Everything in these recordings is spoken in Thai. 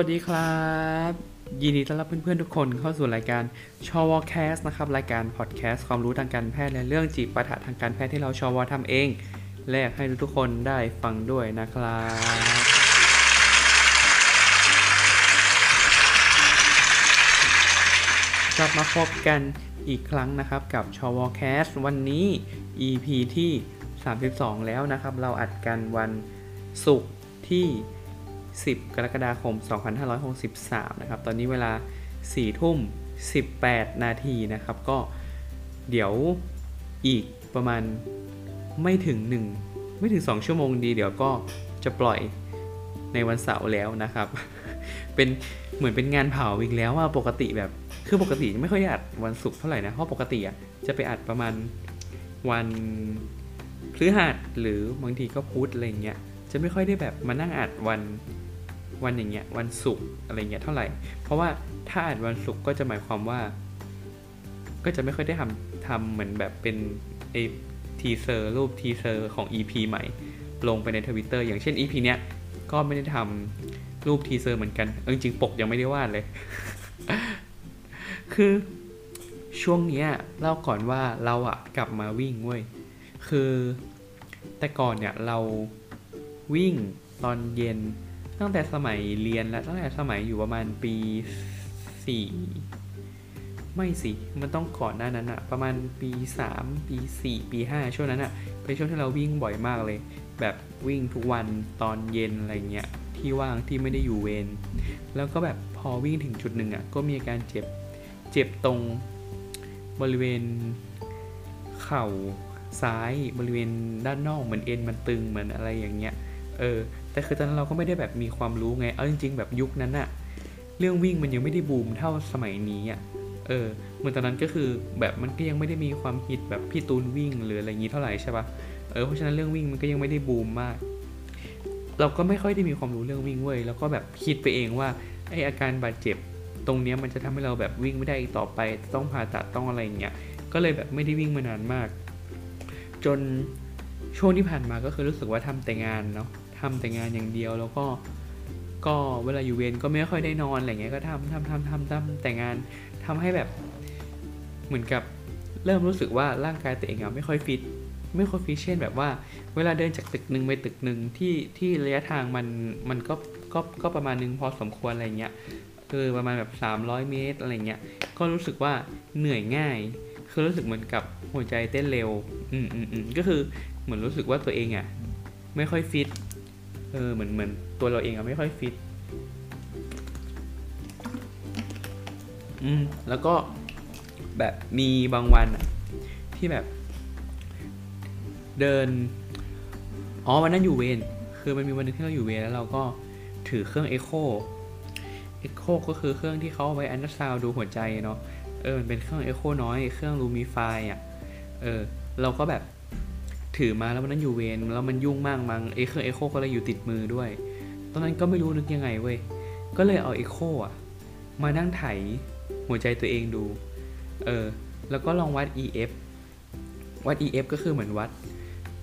สวัสดีครับ ยินดีต้อนรับเพื่อนๆทุกคนเข้าสู่รายการชอวแคสนะครับ รายการพอดแคสต์ความรู้ทางการแพทย์และเรื่องจีบปัญหาทางการแพทย์ที่เราชอวทำเอง แลกให้ทุกคนได้ฟังด้วยนะครับ กลับมาพบกันอีกครั้งนะครับกับชอวแคสวันนี้ EP ที่ 32 แล้วนะครับ เราอัดกันวันศุกร์ที่ 10 กรกฎาคม 2563 นะครับ ตอนนี้เวลา 4 ทุ่ม 18 นาทีนะครับ ก็เดี๋ยวอีกประมาณไม่ถึง 1 ไม่ถึง 2 ชั่วโมงดี เดี๋ยวก็จะปล่อยในวันเสาร์แล้วนะครับ เป็นเหมือนเป็นงานเผาอีกแล้วว่าปกติแบบ คือปกติไม่ค่อยอัดวันศุกร์เท่าไหร่นะ เพราะปกติอะจะไปอัดประมาณวันพฤหัสหรือบางทีก็พุธอะไรเงี้ยจะไม่ค่อยได้แบบมานั่งอัดวัน วันอย่างเงี้ยวันศุกร์อะไรเงี้ยเท่าไหร่ เพราะว่าถ้าอัดวันศุกร์ก็จะหมายความว่า ก็จะไม่ค่อยได้ทำทำเหมือนแบบเป็นไอ teaser รูป teaser ของ EP ใหม่ ลงไปในทวิตเตอร์อย่างเช่น EP เนี้ยก็ไม่ได้ทำรูป teaser เหมือนกันเออจริงปกยังไม่ได้วาดเลย คือช่วงเนี้ยเล่าก่อนว่าเราอะกลับมาวิ่งเว้ยคือแต่ก่อนเนี่ยเราวิ่งตอนเย็น ตั้งแต่สมัยเรียนและตั้งแต่สมัยอยู่ประมาณปีสี่ไม่สิ มันต้องก่อนหน้านั้นอะประมาณปีสามปีสี่ปีห้าช่วงนั้นอะเป็นช่วงที่เราวิ่งบ่อยมากเลย แบบวิ่งทุกวันตอนเย็นอะไรเงี้ยที่ว่างที่ไม่ได้อยู่เวรแล้วก็แบบพอวิ่งถึงจุดหนึ่งอะก็มีอาการเจ็บเจ็บตรงบริเวณเข่าซ้ายบริเวณด้านนอกเหมือนเอ็นมันตึงเหมือนอะไรอย่างเงี้ย เออ แต่คือตอนนั้นเราก็ไม่ได้แบบมีความรู้ไง เอาจริง ๆ แบบยุคนั้นอะเรื่องวิ่งมันยังไม่ได้บูมเท่าสมัยนี้อะเออเหมือนตอนนั้นก็คือแบบมันก็ยังไม่ได้มีความฮิตแบบพี่ตูนวิ่งหรืออะไรอย่างงี้เท่าไหร่ใช่ปะเออเพราะฉะนั้นเรื่องวิ่งมันก็ยังไม่ได้บูมมาก เราก็ไม่ค่อยได้มีความรู้เรื่องวิ่งเว้ยแล้วก็แบบคิดไปเองว่าไออาการบาดเจ็บตรงเนี้ยมันจะทำให้เราแบบวิ่งไม่ได้อีกต่อไปต้องผ่าตัดต้องอะไรอย่างเงี้ยก็เลยแบบไม่ได้วิ่งมานานมาก จนช่วงที่ผ่านมาก็คือรู้สึกว่าทำแต่งานเนาะ ทำแต่งานอย่างเดียวแล้วก็ก็เวลาอยู่เวรก็ไม่ค่อยได้นอนอะไรเงี้ยก็ทำทำทำทำทำแต่งานทำให้แบบเหมือนกับเริ่มรู้สึกว่าร่างกายตัวเองอะไม่ค่อยฟิตไม่ค่อยฟิตเช่นแบบว่า เวลาเดินจากตึกหนึ่งไปตึกหนึ่งที่ที่ระยะทางมันมันก็ก็ก็ประมาณนึงพอสมควรอะไรเงี้ยคือประมาณแบบ 300 เมตรอะไรเงี้ยก็รู้สึกว่าเหนื่อยง่าย คือรู้สึกเหมือนกับหัวใจเต้นเร็ว อืมอืมอืมก็คือเหมือนรู้สึกว่าตัวเองอะไม่ค่อยฟิต เออเหมือนเหมือนตัวเราเองอะไม่ค่อยฟิตอืมแล้วก็แบบมีบางวันอะที่แบบ เดิน อ๋อวันนั้นอยู่เวรคือมันมีวันหนึงที่เราอยู่เวรแล้วเราก็ถือเครื่องเอ็กโคเอ็กโคก็คือเครื่องที่เขาเอาไว้อัลตราซาวด์ดูหัวใจเนาะเออมันเป็นเครื่อง echo น้อยเครื่อง Lumify อะเออเราก็แบบ ถือมาแล้ววันนั้นอยู่เวรแล้วมันยุ่งมากมั้งไอเครื่องเอ็กโคก็เลยอยู่ติดมือด้วย ตอนนั้นก็ไม่รู้นึกยังไงเว้ย ก็เลยเอาเอ็กโคอะมานั่งไถหัวใจตัวเองดู เออ แล้วก็ลองวัด EF วัด EF ก็คือเหมือนวัด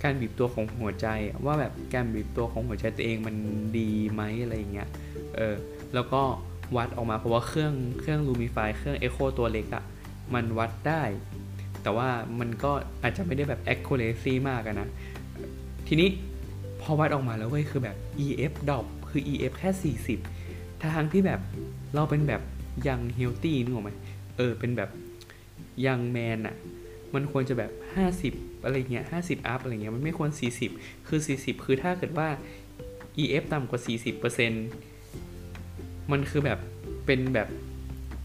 การบีบตัวของหัวใจว่าแบบการบีบตัวของหัวใจตัวเองมันดีไหมอะไรอย่างเงี้ย เออ แล้วก็วัดออกมาเพราะว่าเครื่องเครื่อง Lumify เครื่อง echo ตัวเล็กอะมันวัดได้ แต่ว่ามันก็อาจจะไม่ได้แบบ accuracy มากนะ ทีนี้พอวัดออกมาแล้วเว้ยคือแบบ EF drop คือ EF แค่ 40 ทั้งที่แบบเราเป็นแบบยัง healthy นึกออกไหมเออ เป็นแบบ young man อะมันควรจะแบบ 50 อะไรเงี้ย 50 up อะไรเงี้ย มันไม่ควร 40 คือ 40 คือถ้าเกิดว่า EF ต่ำกว่า 40%มันคือแบบเป็นแบบ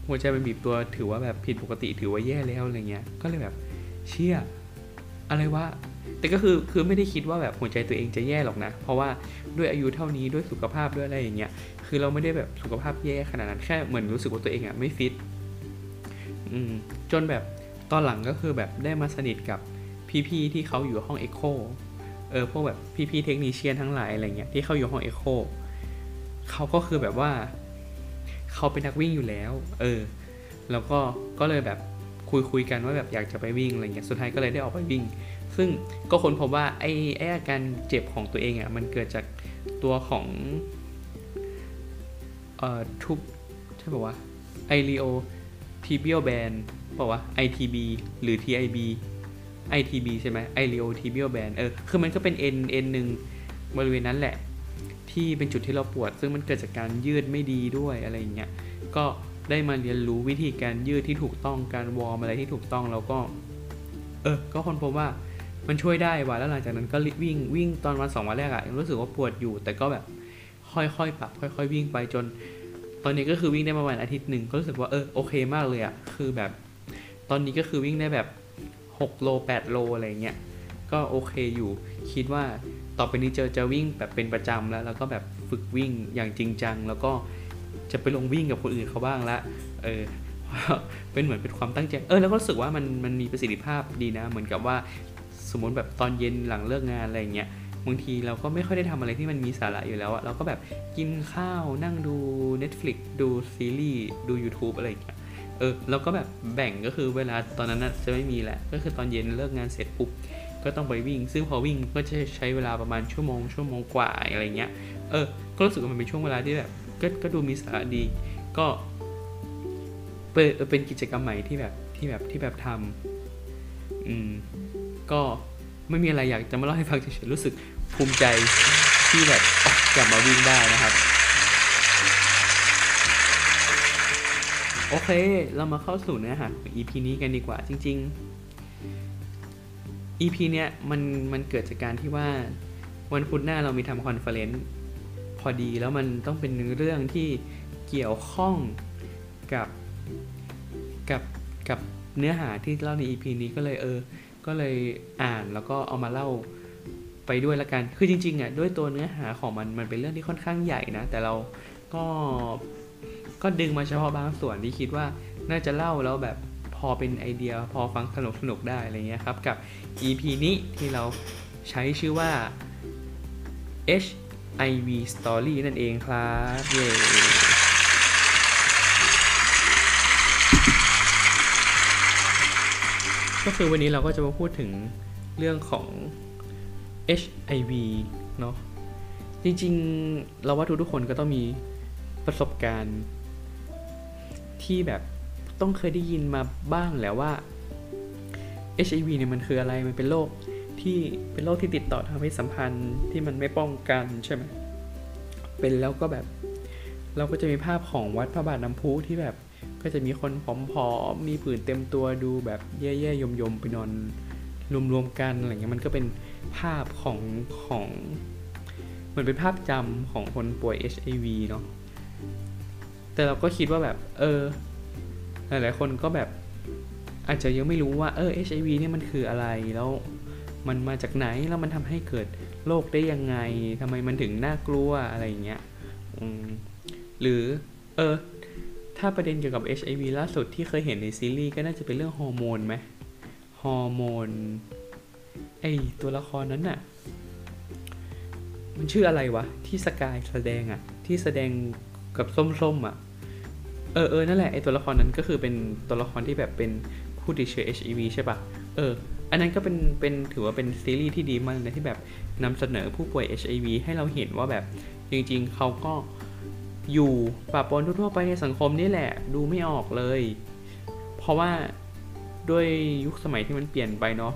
หัวใจเป็นบีบตัวถือว่าแบบผิดปกติถือว่าแย่แล้วอะไรเงี้ย ก็เลยแบบเชี่ยอะไรวะแต่ก็คือคือไม่ได้คิดว่าแบบหัวใจตัวเองจะแย่หรอกนะ เพราะว่าด้วยอายุเท่านี้ด้วยสุขภาพด้วยอะไรอย่างเงี้ยคือเราไม่ได้แบบสุขภาพแย่ขนาดนั้นแค่เหมือนรู้สึกว่าตัวเองอะไม่ฟิตอืมจนแบบตอนหลังก็คือแบบได้มาสนิทกับพี่ๆที่เขาอยู่ห้องเอ็กโคเออพวกแบบพี่ๆ technician ทั้งหลายอะไรเงี้ยที่เขาอยู่ห้องเอ็กโคเขาก็คือแบบว่า เขาเป็นนักวิ่งอยู่แล้ว เออ แล้วก็ก็เลยแบบคุยคุยกันว่าแบบอยากจะไปวิ่งอะไรเงี้ย สุดท้ายก็เลยได้ออกไปวิ่ง ซึ่งก็ค้นพบว่าไอ้ไอ้อาการเจ็บของตัวเองอะ่ะมันเกิดจากตัวของเอ่อทุบใช่ป่าวะไอรีโอทีเบียลแบนป่าวะ ITB หรือ TIB ITB ใช่ไหมไอรีโอทีเบียลแบนเออ คือมันก็เป็น N N หนึ่งบริเวณนั้นแหละ ที่เป็นจุดที่เราปวด ซึ่งมันเกิดจากการยืดไม่ดีด้วยอะไรอย่างเงี้ยก็ได้มาเรียนรู้วิธีการยืดที่ถูกต้องการ warm อะไรที่ถูกต้องแล้วก็ เออ ก็ค้นพบว่ามันช่วยได้ว่ะแล้วหลังจากนั้นก็วิ่งวิ่งตอนวันสองวันแรกอะยังรู้สึกว่าปวดอยู่ แต่ก็แบบค่อยๆปรับค่อย ๆ วิ่งไปจน ตอนนี้ก็คือวิ่งได้ประมาณอาทิตย์หนึ่งก็รู้สึกว่าเออโอเคมากเลยอะคือแบบ ตอนนี้ก็คือวิ่งได้แบบ6โล8โลอะไรเงี้ยก็โอเคอยู่คิดว่า ต่อไปนี้เจอจะวิ่งแบบเป็นประจำแล้ว แล้วก็แบบฝึกวิ่งอย่างจริงจัง แล้วก็จะไปลงวิ่งกับคนอื่นเขาบ้างละเออเป็นเหมือนเป็นความตั้งใจ เออ แล้วก็รู้สึกว่ามันมันมีประสิทธิภาพดีนะ เหมือนกับว่าสมมติแบบตอนเย็นหลังเลิกงานอะไรเงี้ย บางทีเราก็ไม่ค่อยได้ทำอะไรที่มันมีสาระอยู่แล้วอะเราก็แบบกินข้าวนั่งดู Netflix ดูซีรีส์ดู YouTube อะไรอย่างเงี้ย เออแล้วก็แบบแบ่งก็คือเวลาตอนนั้นนะจะไม่มีแหละ ก็คือตอนเย็นเลิกงานเสร็จปุ๊บ ก็ต้องไปวิ่ง ซึ่งพอวิ่งก็จะใช้เวลาประมาณชั่วโมง ชั่วโมงกว่าอะไรเงี้ย เออ ก็รู้สึกว่ามันเป็นช่วงเวลาที่แบบก็ก็ดูมีสาระดี ก็เป็นเป็นกิจกรรมใหม่ที่แบบที่แบบที่แบบทำอืม ก็ไม่มีอะไรอยากจะมาเล่าให้ฟังเฉยๆรู้สึกภูมิใจที่แบบกลับมาวิ่งได้นะครับ โอเค เรามาเข้าสู่เนื้อหาของ EP นี้กันดีกว่าจริง ๆ EP เนี้ยมันมันเกิดจากการที่ว่าวันพุธหน้าเรามีทำคอนเฟอเรนซ์พอดีแล้วมันต้องเป็นเรื่องที่เกี่ยวข้องกับกับกับเนื้อหาที่เล่าใน EP นี้ก็เลยเออ ก็เลยอ่านแล้วก็เอามาเล่าไปด้วยละกัน คือจริงๆอะด้วยตัวเนื้อหาของมันมันเป็นเรื่องที่ค่อนข้างใหญ่นะ แต่เราก็ก็ดึงมาเฉพาะบางส่วนที่คิดว่าน่าจะเล่าแล้วแบบ อเป็นไอเดียพอฟังสนุกสนุกได้อะไรเงี้ยครับ กับ EP นี้ที่เราใช้ชื่อว่า HIV Story นั่นเองครับเย้ก็คือวันนี้เราก็จะมาพูดถึงเรื่องของ HIV เนาะจริงๆ เราว่าทุกๆคนก็ต้องมีประสบการณ์ที่แบบ ต้องเคยได้ยินมาบ้างแล้วว่า HIV เนี่ยมันคืออะไร มันเป็นโรคที่เป็นโรคที่ติดต่อทางเพศสัมพันธ์ที่มันไม่ป้องกันใช่ไหม เป็นแล้วก็แบบ เราก็จะมีภาพของวัดพระบาทน้ำพุที่แบบ ก็จะมีคนผอมๆ มีผื่นเต็มตัวดูแบบแย่ๆยมๆ ไปนอนรวมๆกันอะไรเงี้ยมันก็เป็นภาพของของเหมือนเป็นภาพจำของคนป่วย HIV เนาะแต่เราก็คิดว่าแบบ เออ หลายๆคนก็แบบอาจจะยังไม่รู้ว่าเออ HIV เนี่ยมันคืออะไรแล้วมันมาจากไหนแล้วมันทำให้เกิดโรคได้ยังไงทำไมมันถึงน่ากลัวอะไรอย่างเงี้ยหรือเออถ้าประเด็นเกี่ยวกับ HIV ล่าสุดที่เคยเห็นในซีรีส์ก็น่าจะเป็นเรื่องฮอร์โมนไหมฮอร์โมนไอตัวละครนั้นน่ะ มันชื่ออะไรวะ ที่สกายแสดงอะที่แสดงกับส้มๆอะ เออเออนั่นแหละไอตัวละครนั้นก็คือเป็นตัวละครที่แบบเป็นผู้ติดเชื้อ HIV ใช่ปะเออ อันนั้นก็เป็นเป็นถือว่าเป็นซีรีส์ที่ดีมากเลยที่แบบนำเสนอผู้ป่วย HIV ให้เราเห็นว่าแบบจริง ๆเขาก็อยู่ปะปนทั่วๆไปในสังคมนี่แหละ ดูไม่ออกเลย เพราะว่าด้วยยุคสมัยที่มันเปลี่ยนไปเนาะ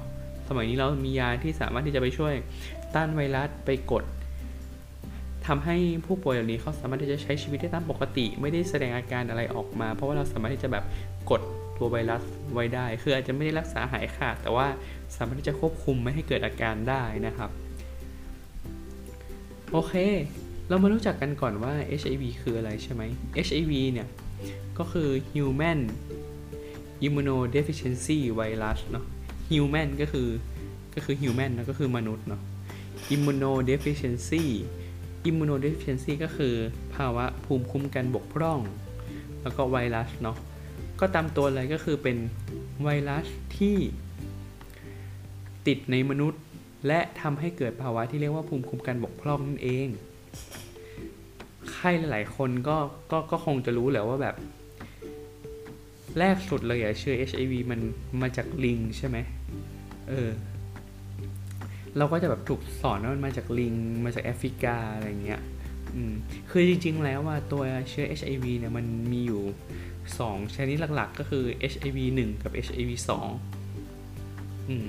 สมัยนี้เรามียาที่สามารถที่จะไปช่วยต้านไวรัสไปกด ทำให้ผู้ป่วยเหล่านี้เขาสามารถที่จะใช้ชีวิตได้ตามปกติ ไม่ได้แสดงอาการอะไรออกมา เพราะว่าเราสามารถที่จะแบบกดตัวไวรัสไว้ได้ คืออาจจะไม่ได้รักษาหายขาดแต่ว่าสามารถที่จะควบคุมไม่ให้เกิดอาการได้นะครับ โอเค เรามารู้จักกันก่อนว่า HIV คืออะไรใช่ไหม HIV เนี่ยก็คือ Human Immunodeficiency Virus เนาะ Human ก็คือก็คือ Human นะก็คือมนุษย์เนาะ Immunodeficiency Immunodeficiency ก็คือ ภาวะภูมิคุ้มกันบกพร่อง แล้วก็ไวรัสเนาะก็ตามตัวเลยก็คือเป็นไวรัสที่ติดในมนุษย์ และทำให้เกิดภาวะที่เรียกว่าภูมิคุ้มกันบกพร่องนั่นเอง ใครหลายๆคนก็ก็ก็คงจะรู้แหละว่าแบบ แรกสุดเลยอะเชื้อ HIV มันมาจากลิงใช่ไหมเออ เราก็จะแบบถูกสอนว่ามันมาจากลิง มาจากแอฟริกาอะไรเงี้ยคือจริง ๆ แล้วว่าตัวเชื้อ HIV เนี่ยมันมีอยู่ 2 ชนิดหลักๆ ก็คือ HIV 1 กับ HIV 2อืม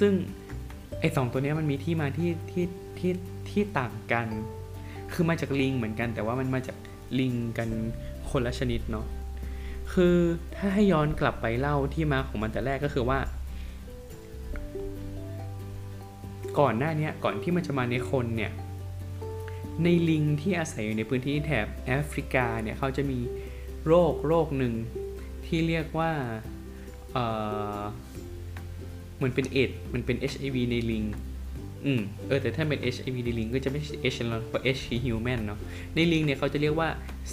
ซึ่งไอ้สองตัวนี้มันมีที่มาที่ที่ที่ที่ต่างกัน คือมาจากลิงเหมือนกัน แต่ว่ามันมาจากลิงกันคนละชนิดเนาะ คือถ้าให้ย้อนกลับไปเล่าที่มาของมันแต่แรกก็คือว่า ก่อนหน้านี้ก่อนที่มันจะมาในคนเนี่ยในลิงที่อาศัยอยู่ในพื้นที่แถบแอฟริกาเนี่ยเขาจะมีโรคโรคหนึ่งที่เรียกว่าเออเหมือนเป็นเอดส์มันเป็น HIV ในลิงอืมเออแต่ถ้าเป็น HIV ในลิงก็จะไม่ใช่ H แล้วเพราะ H คือ human เนาะในลิงเนี่ยเขาจะเรียกว่า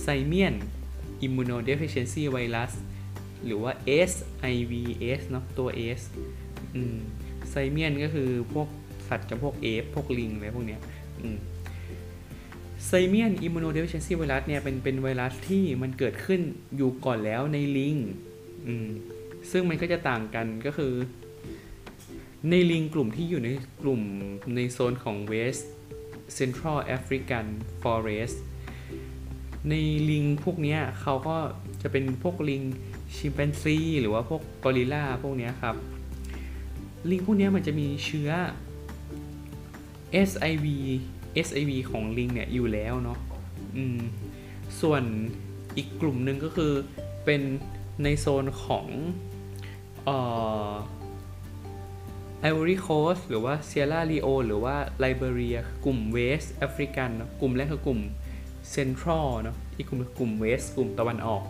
Simian Immunodeficiency Virus หรือว่า SIVS เนาะตัว S อืม Simian ก็คือพวก สัตว์จำพวก ape พวกลิงอะไรพวกเนี้ย Simian Immunodeficiency Virus เนี่ยเป็นเป็นไวรัสที่มันเกิดขึ้นอยู่ก่อนแล้วในลิงซึ่งมันก็จะต่างกันก็คือ ในลิงกลุ่มที่อยู่ในกลุ่มในโซนของ West Central African Forest ในลิงพวกนี้เขาก็จะเป็นพวกลิงชิมแปนซีหรือว่าพวกกอริลลาพวกนี้ครับ ลิงพวกนี้มันจะมีเชื้อ SIV SIV ของลิงเนี่ยอยู่แล้วเนาะอืมส่วนอีกกลุ่มหนึ่งก็คือเป็นในโซนของเอ่อ Ivory Coast หรือว่า Sierra Leone หรือว่า Liberia กลุ่ม West African เนะกลุ่มแรกคือกลุ่ม Central เนาะอีกกลุ่มคือกลุ่ม West กลุ่มตะวันออก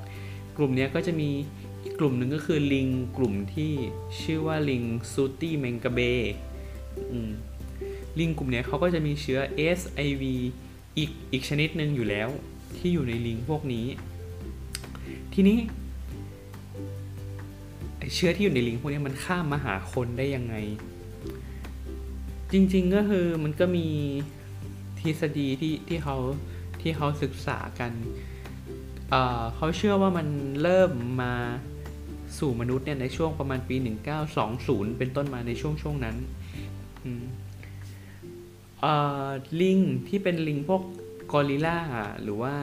กลุ่มนี้ก็จะมีอีกกลุ่มหนึ่งก็คือลิงกลุ่มที่ชื่อว่าลิงซูตี้แมงกาเบอืม ลิงกลุ่มเนี้ยเขาก็จะมีเชื้อ SIV อีกอีกชนิดหนึ่งอยู่แล้วที่อยู่ในลิงพวกนี้ ทีนี้เชื้อที่อยู่ในลิงพวกนี้มันข้ามมาหาคนได้ยังไง จริงๆก็คือมันก็มีทฤษฎีที่ที่เขาที่เขาศึกษากันเเขาเชื่อว่ามันเริ่มมาสู่มนุษย์เนี่ยในช่วงประมาณปี 1920 เป็นต้นมาในช่วงช่วงนั้น อืม ลิงที่เป็นลิงพวกกอริลลาหรือว่า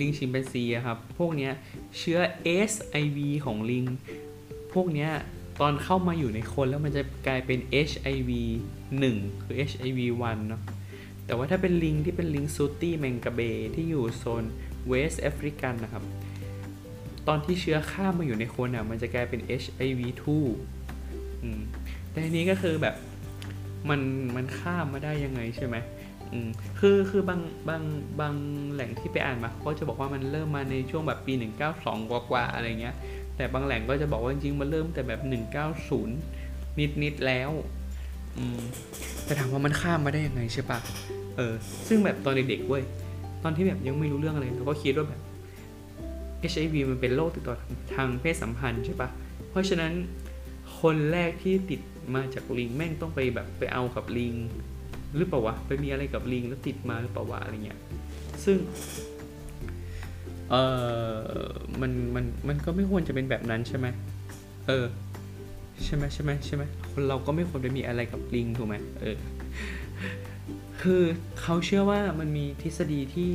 ลิงชิมแปนซีครับ พวกเนี้ยเชื้อ SIV ของลิง พวกเนี้ยตอนเข้ามาอยู่ในคนแล้วมันจะกลายเป็น HIV 1 คือ HIV 1 เนาะแต่ว่าถ้าเป็นลิงที่เป็นลิง sooty mangabey ที่อยู่โซน West African นะครับ ตอนที่เชื้อข้ามมาอยู่ในคนอะ มันจะกลายเป็น HIV 2 อืมแต่นนี้ก็คือแบบ มันมันข้ามมาได้ยังไงใช่ไหมอืมคือคือบางบางบางแหล่งที่ไปอ่านมาเขาจะบอกว่ามันเริ่มมาในช่วงแบบปี 192 กว่ากว่าอะไรเงี้ย แต่บางแหล่งก็จะบอกว่าจริงๆมันเริ่มแต่แบบ 190 นิดนิดแล้วอืมแต่ถามว่ามันข้ามมาได้ยังไงใช่ปะเออ ซึ่งแบบตอนเด็กๆเว้ยตอนที่แบบยังไม่รู้เรื่องอะไรเราก็คิดว่าแบบ HIV มันเป็นโรคติดต่อทางเพศสัมพันธ์ใช่ปะเพราะฉะนั้นคนแรกที่ติด มาจากลิงแม่งต้องไปแบบไปเอากับลิง หรือเปล่าวะไปมีอะไรกับลิงแล้วติดมาหรือเปล่าวะอะไรเงี้ยซึ่งเออมันมันมันก็ไม่ควรจะเป็นแบบนั้นใช่ไหมเออใช่ไหมใช่ไหมใช่ไหมคนเราก็ไม่ควรไปมีอะไรกับลิงถูกไหมเออคือเขาเชื่อว่ามันมีทฤษฎีที่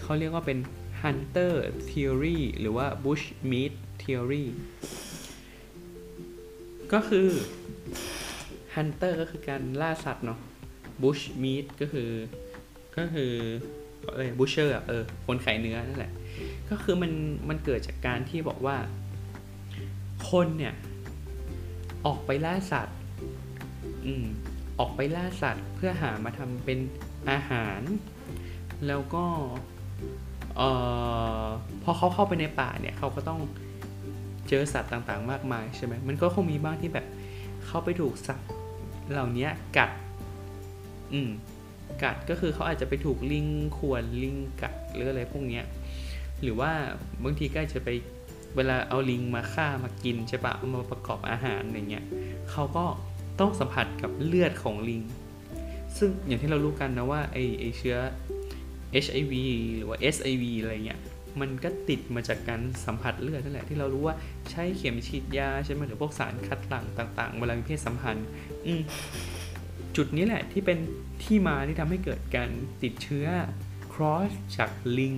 เขาเรียกว่าเป็น hunter theory หรือว่า bush meat theory ก็คือ hunter ก็คือการล่าสัตว์เนาะ bush meat ก็คือก็คือเออ butcher อะเออคนขายเนื้อนั่นแหละ ก็คือมันมันเกิดจากการที่บอกว่า คนเนี่ย ออกไปล่าสัตว์ อืมออกไปล่าสัตว์ เพื่อหามาทำเป็นอาหาร แล้วก็เอ่อพอเขาเข้าไปในป่าเนี่ยเขาก็ต้องเจอสัตว์ต่างๆ มากมายใช่ไหมมันก็คงมีบ้างที่แบบเข้าไปถูกสัตว์ เหล่านี้กัด อืม กัดก็คือเขาอาจจะไปถูกลิงข่วนลิงกัดหรืออะไรพวกเนี้ย หรือว่าบางทีก็อาจจะไปเวลาเอาลิงมาฆ่ามากินใช่ปะเอามาประกอบอาหารอะไรเงี้ยเขาก็ต้องสัมผัสกับเลือดของลิง ซึ่งอย่างที่เรารู้กันนะว่าไอไอเชื้อ HIV หรือว่า SIV อะไรเงี้ย มันก็ติดมาจากการสัมผัสเลือดนั่นแหละที่เรารู้ว่าใช้เข็มฉีดยาใช่ไหมหรือพวกสารคัดหลั่งต่างๆเวลามีเพศสัมพันธ์อืจุดนี้แหละที่เป็นที่มาที่ทำให้เกิดการติดเชื้อ cross จากลิง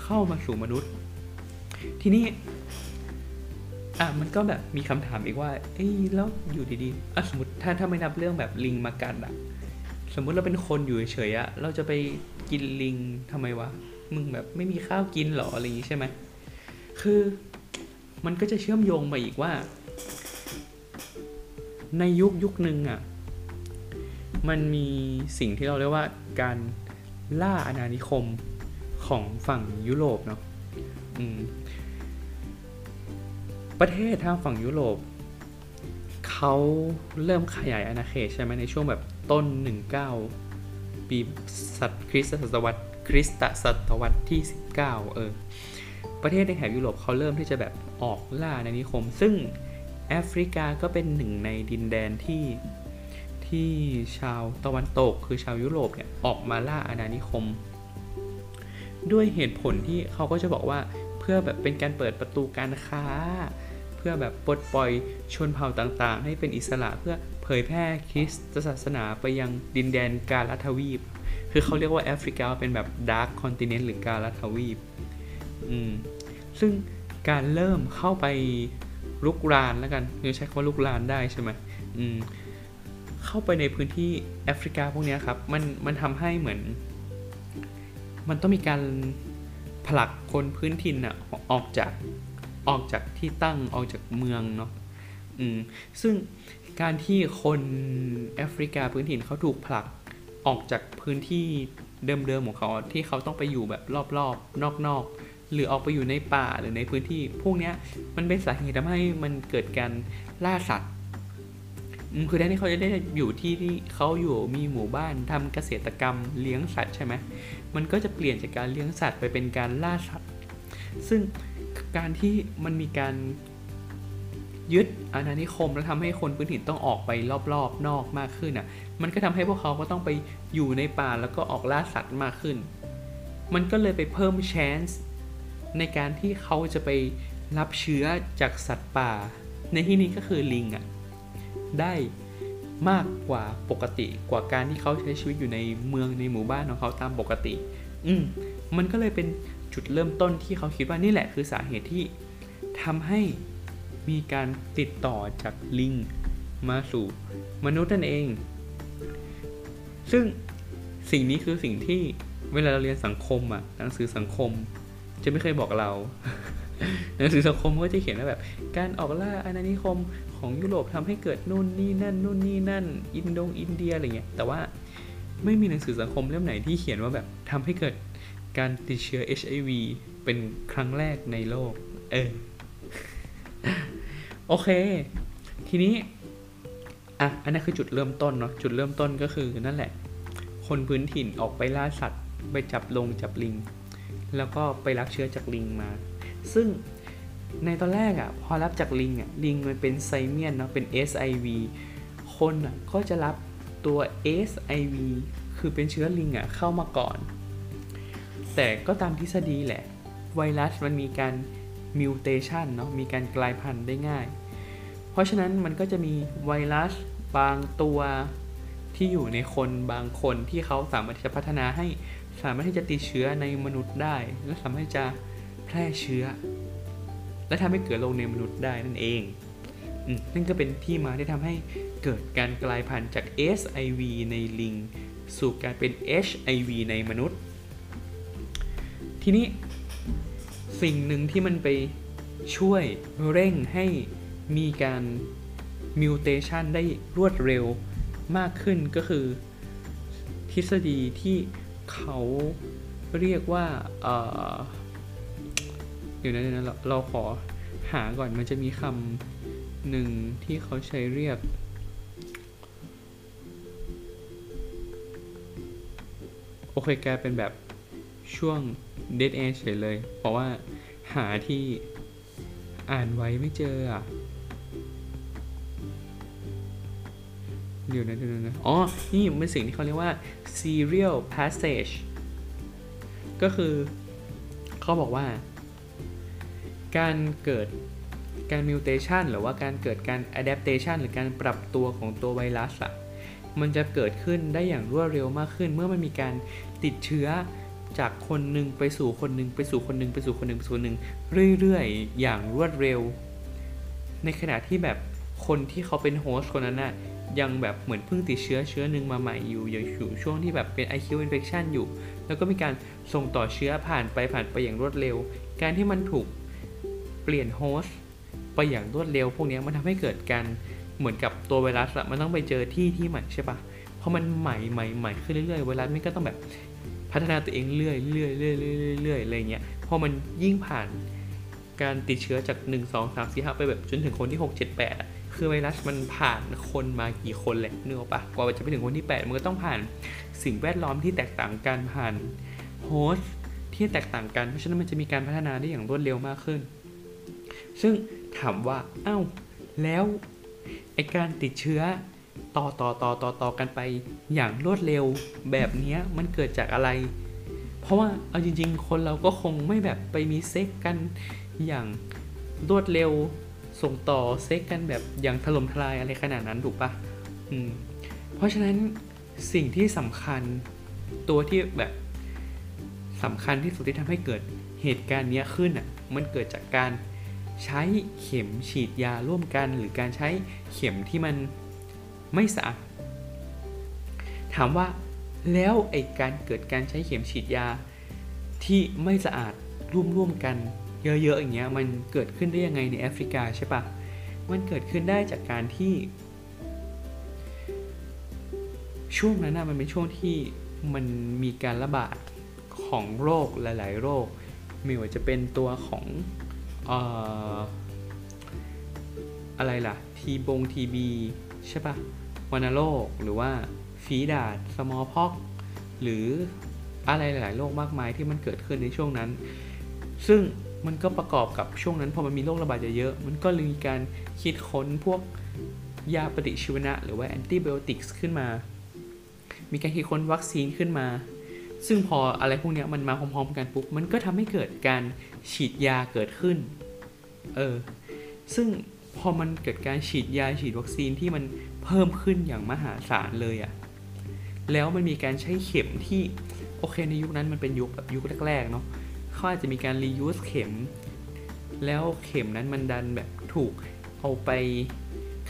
เข้ามาสู่มนุษย์ ทีนี้อะมันก็แบบมีคำถามอีกว่า เอ้ยแล้วอยู่ดีๆอะสมมติถ้าถ้าไม่นับเรื่องแบบลิงมากัดอะสมมุติเราเป็นคนอยู่เฉยๆอะเราจะไปกินลิงทำไมวะ มึงแบบไม่มีข้าวกินหรออะไรอย่างงี้ใช่ไหมคือมันก็จะเชื่อมโยงมาอีกว่า ในยุคยุคหนึ่งอะมันมีสิ่งที่เราเรียกว่าการล่าอาณานิคมของฝั่งยุโรปเนาะประเทศทางฝั่งยุโรปเขาเริ่มขยายอาณาเขตใช่ไหมในช่วงแบบต้น 19 ปีศตคริสตศตวรรษ คริสตศตวรรษที่ 19 เออ ประเทศในแถบยุโรปเขาเริ่มที่จะแบบออกล่าอาณานิคม ซึ่งแอฟริกาก็เป็นหนึ่งในดินแดนที่ที่ชาวตะวันตกคือชาวยุโรปเนี่ยออกมาล่าอาณานิคม ด้วยเหตุผลที่เขาก็จะบอกว่าเพื่อแบบเป็นการเปิดประตูการค้า เพื่อแบบปลดปล่อยชนเผ่าต่างๆ ให้เป็นอิสระเพื่อเผยแพร่คริสตศาสนาไปยังดินแดนกาลทวีป คือเขาเรียกว่าแอฟริกาเป็นแบบดาร์คคอนติเนนต์หรือกาลาทวีปอืมซึ่งการเริ่มเข้าไปลุกรานแล้วกันคือใช้คำว่าลุกรานได้ใช่ไหมอืมเข้าไปในพื้นที่แอฟริกาพวกนี้ครับ มันมันทำให้เหมือน มันต้องมีการผลักคนพื้นถิ่นอะออกจากออกจากที่ตั้งออกจากเมืองเนาะอืมซึ่งการที่คนแอฟริกาพื้นถิ่นเขาถูกผลัก ออกจากพื้นที่เดิมๆของเขาที่เขาต้องไปอยู่แบบรอบๆ นอกๆ หรือออกไปอยู่ในป่าหรือในพื้นที่ พวกเนี้ยมันเป็นสาเหตุทำให้มันเกิดการล่าสัตว์คือแทนที่เขาจะได้อยู่ที่ที่เขาอยู่มีหมู่บ้านทำเกษตรกรรมเลี้ยงสัตว์ใช่ไหมมันก็จะเปลี่ยนจากการเลี้ยงสัตว์ไปเป็นการล่าสัตว์ ซึ่งการที่มันมีการ ยึดอาณานิคมแล้วทำให้คนพื้นถิ่นต้องออกไปรอบๆ นอกมากขึ้นอะ มันก็ทำให้พวกเขาก็ต้องไปอยู่ในป่าแล้วก็ออกล่าสัตว์มากขึ้น มันก็เลยไปเพิ่ม chance ในการที่เขาจะไปรับเชื้อจากสัตว์ป่า ในที่นี้ก็คือลิงอะ ได้มากกว่าปกติกว่าการที่เขาใช้ชีวิตอยู่ในเมืองในหมู่บ้านของเขาตามปกติ อืมมันก็เลยเป็นจุดเริ่มต้นที่เขาคิดว่านี่แหละคือสาเหตุที่ทำให้ มีการติดต่อจากลิงมาสู่มนุษย์นั่นเอง ซึ่งสิ่งนี้คือสิ่งที่เวลาเราเรียนสังคมอะหนังสือสังคม จะไม่เคยบอกเรา หนังสือสังคมก็จะเขียนว่าแบบ การออกล่าอาณานิคมของยุโรปทำให้เกิดนู่นนี่นั่นนู่นนี่นั่น อินโดงอินเดียอะไรเงี้ย แต่ว่าไม่มีหนังสือสังคมเล่มไหนที่เขียนว่าแบบทำให้เกิดการติดเชื้อ HIV เป็นครั้งแรกในโลก เออ โอเค ทีนี้ อะ อันนั้นคือจุดเริ่มต้นเนาะ จุดเริ่มต้นก็คือนั่นแหละ คนพื้นถิ่นออกไปล่าสัตว์ ไปจับลงจับลิง แล้วก็ไปรับเชื้อจากลิงมา ซึ่งในตอนแรกอะ่ะ พอรับจากลิงอะ่ะ ลิงมันเป็นไซเมียนเนาะ เป็น SIV คนอะก็จะรับตัว SIV คือเป็นเชื้อลิงอะ่ะเข้ามาก่อน แต่ก็ตามทฤษฎีแหละ ไวรัสมันมีการ มิวเทชันเนาะมีการกลายพันธุ์ได้ง่าย เพราะฉะนั้นมันก็จะมีไวรัสบางตัวที่อยู่ในคนบางคนที่เขาสามารถที่จะพัฒนาให้สามารถที่จะติดเชื้อในมนุษย์ได้ และสามารถที่จะแพร่เชื้อ และทำให้เกิดโรคในมนุษย์ได้นั่นเองอนั่นก็เป็นที่มาที่ทำให้เกิดการกลายพันธุ์จาก SIV ในลิง สู่การเป็น HIV ในมนุษย์ ทีนี้ สิ่งหนึ่งที่มันไปช่วยเร่งให้มีการมิวเทชันได้รวดเร็วมากขึ้นก็คือ ทฤษฎีที่เขาเรียกว่าเอ่อเดี๋ยวนะเดี๋ยวนะเราเราขอหาก่อนมันจะมีคำหนึ่งที่เขาใช้เรียก โอเคแกเป็นแบบ ช่วง dead end เฉยเลย เพราะว่าหาที่อ่านไว้ไม่เจออะเดี๋ยวนะเดี๋ยวนะอ๋อ นี่เป็นสิ่งที่เขาเรียกว่า serial passage ก็คือเขาบอกว่า การเกิดการ mutation หรือว่าการเกิดการ adaptation หรือการปรับตัวของตัวไวรัสอะมันจะเกิดขึ้นได้อย่างรวดเร็วมากขึ้น เมื่อมันมีการติดเชื้อ จากคนหนึ่งไปสู่คนหนึ่งไปสู่คนหนึ่งไปสู่คนหนึ่งไปสู่คนหนึ่งเรื่อยๆ อย่างรวดเร็ว ในขณะที่แบบคนที่เขาเป็นโฮสต์คนนั้นน่ะยังแบบเหมือนเพิ่งติดเชื้อเชื้อหนึ่งมาใหม่อยู่ยังอยู่ช่วงที่แบบเป็น IQ infection อยู่ แล้วก็มีการส่งต่อเชื้อผ่านไปผ่านไปอย่างรวดเร็ว การที่มันถูกเปลี่ยนโฮสต์ไปอย่างรวดเร็ว พวกนี้มันทำให้เกิดการเหมือนกับตัวไวรัสอะมันต้องไปเจอที่ที่ใหม่ใช่ปะเพราะมันใหม่ใหม่ใหม่ขึ้นเรื่อยๆไวรัสมันก็ต้องแบบ พัฒนาตัวเองเรื่อยเรื่อยเรื่อยเรื่อยเรื่อยอะไรเงี้ยพอมันยิ่งผ่านการติดเชื้อจาก 1 2 3 4 5ไปแบบจนถึงคนที่ 6 7 8อะคือไวรัสมันผ่านคนมากี่คนแหละเนื้อปะกว่าจะไปถึงคนที่ 8 มันก็ต้องผ่านสิ่งแวดล้อมที่แตกต่างกันผ่านโฮสต์ที่แตกต่างกัน เพราะฉะนั้นมันจะมีการพัฒนาได้อย่างรวดเร็วมากขึ้น ซึ่งถามว่า เอ้า แล้วไอการติดเชื้อ ต่อต่อต่อต่อต่อกันไปอย่างรวดเร็วแบบนี้มันเกิดจากอะไร เพราะว่าเอาจริง ๆ คนเราก็คงไม่แบบไปมีเซ็กกันอย่างรวดเร็วส่งต่อเซ็กกันแบบอย่างถล่มทลายอะไรขนาดนั้นถูกปะอืมเพราะฉะนั้นสิ่งที่สำคัญตัวที่แบบสำคัญที่สุดที่ทำให้เกิดเหตุการณ์นี้ขึ้นอะมันเกิดจากการใช้เข็มฉีดยาร่วมกัน หรือการใช้เข็มที่มัน ไม่สะอาด ถามว่าแล้วไอการเกิดการใช้เข็มฉีดยาที่ไม่สะอาดร่วมๆกันเยอะๆอย่างเงี้ยมันเกิดขึ้นได้ยังไงในแอฟริกาใช่ปะมันเกิดขึ้นได้จากการที่ ช่วงนั้นนะมันเป็นช่วงที่มันมีการระบาดของโรคหลาย ๆ โรค ไม่ว่าจะเป็นตัวของอออะไรล่ะ ทีบงทีบีใช่ปะ วัณโรคหรือว่าฝีดาดสมอพ็อก หรืออะไรหลาย ๆ โรคมากมายที่มันเกิดขึ้นในช่วงนั้น ซึ่งมันก็ประกอบกับช่วงนั้นพอมันมีโรคระบาดเยอะๆมันก็เลยมีการคิดค้นพวกยาปฏิชีวนะ หรือว่าแอนติไบโอติกส์ขึ้นมา มีการคิดค้นวัคซีนขึ้นมา ซึ่งพออะไรพวกนี้มันมาพร้อมๆกันปุ๊บ มันก็ทำให้เกิดการฉีดยาเกิดขึ้น เออ ซึ่งพอมันเกิดการฉีดยาฉีดวัคซีนที่มัน เพิ่มขึ้นอย่างมหาศาลเลยอะแล้วมันมีการใช้เข็มที่โอเคในยุคนั้นมันเป็นยุคแบบยุคแรกๆเนาะเขาอาจจะมีการ reuse เข็ม แล้วเข็มนั้นมันดันแบบถูกเอาไป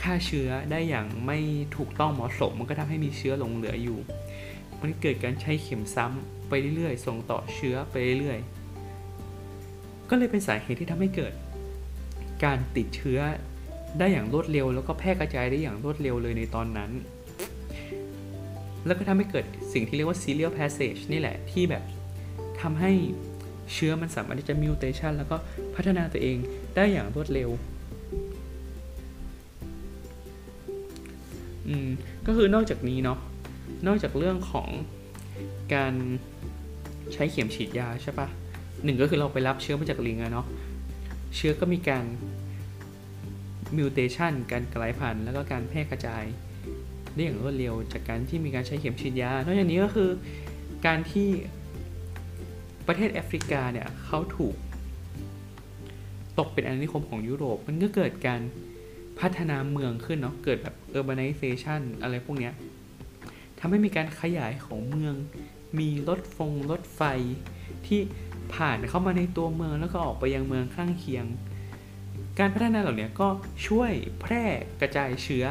ฆ่าเชื้อได้อย่างไม่ถูกต้องเหมาะสม มันก็ทำให้มีเชื้อหลงเหลืออยู่ มันเกิดการใช้เข็มซ้ำไปเรื่อยๆ ส่งต่อเชื้อไปเรื่อยๆ ก็เลยเป็นสาเหตุที่ทำให้เกิด การติดเชื้อ ได้อย่างรวดเร็ว แล้วก็แพร่กระจายได้อย่างรวดเร็วเลยในตอนนั้น แล้วก็ทำให้เกิดสิ่งที่เรียกว่า serial passage นี่แหละที่แบบทำให้เชื้อมันสามารถที่จะ mutation แล้วก็พัฒนาตัวเองได้อย่างรวดเร็วอืมก็คือนอกจากนี้เนาะนอกจากเรื่องของการใช้เข็มฉีดยาใช่ปะหนึ่งก็คือเราไปรับเชื้อมาจากลิงอะเนาะเชื้อก็มีการ mutation การกลายพันธุ์แล้วก็การแพร่กระจายได้อย่างรวดเร็วจากการที่มีการใช้เข็มฉีดยา นอกจากนี้ก็คือการที่ประเทศแอฟริกาเนี่ยเขาถูก ตกเป็นอาณานิคมของยุโรป มันก็เกิดการพัฒนาเมืองขึ้นเนาะ เกิดแบบ urbanization อะไรพวกเนี้ยทำให้มีการขยายของเมือง มีรถฟงรถไฟที่ผ่านเข้ามาในตัวเมืองแล้วก็ออกไปยังเมืองข้างเคียง การพัฒนาเหล่านี้ก็ช่วยแพร่กระจายเชื้อ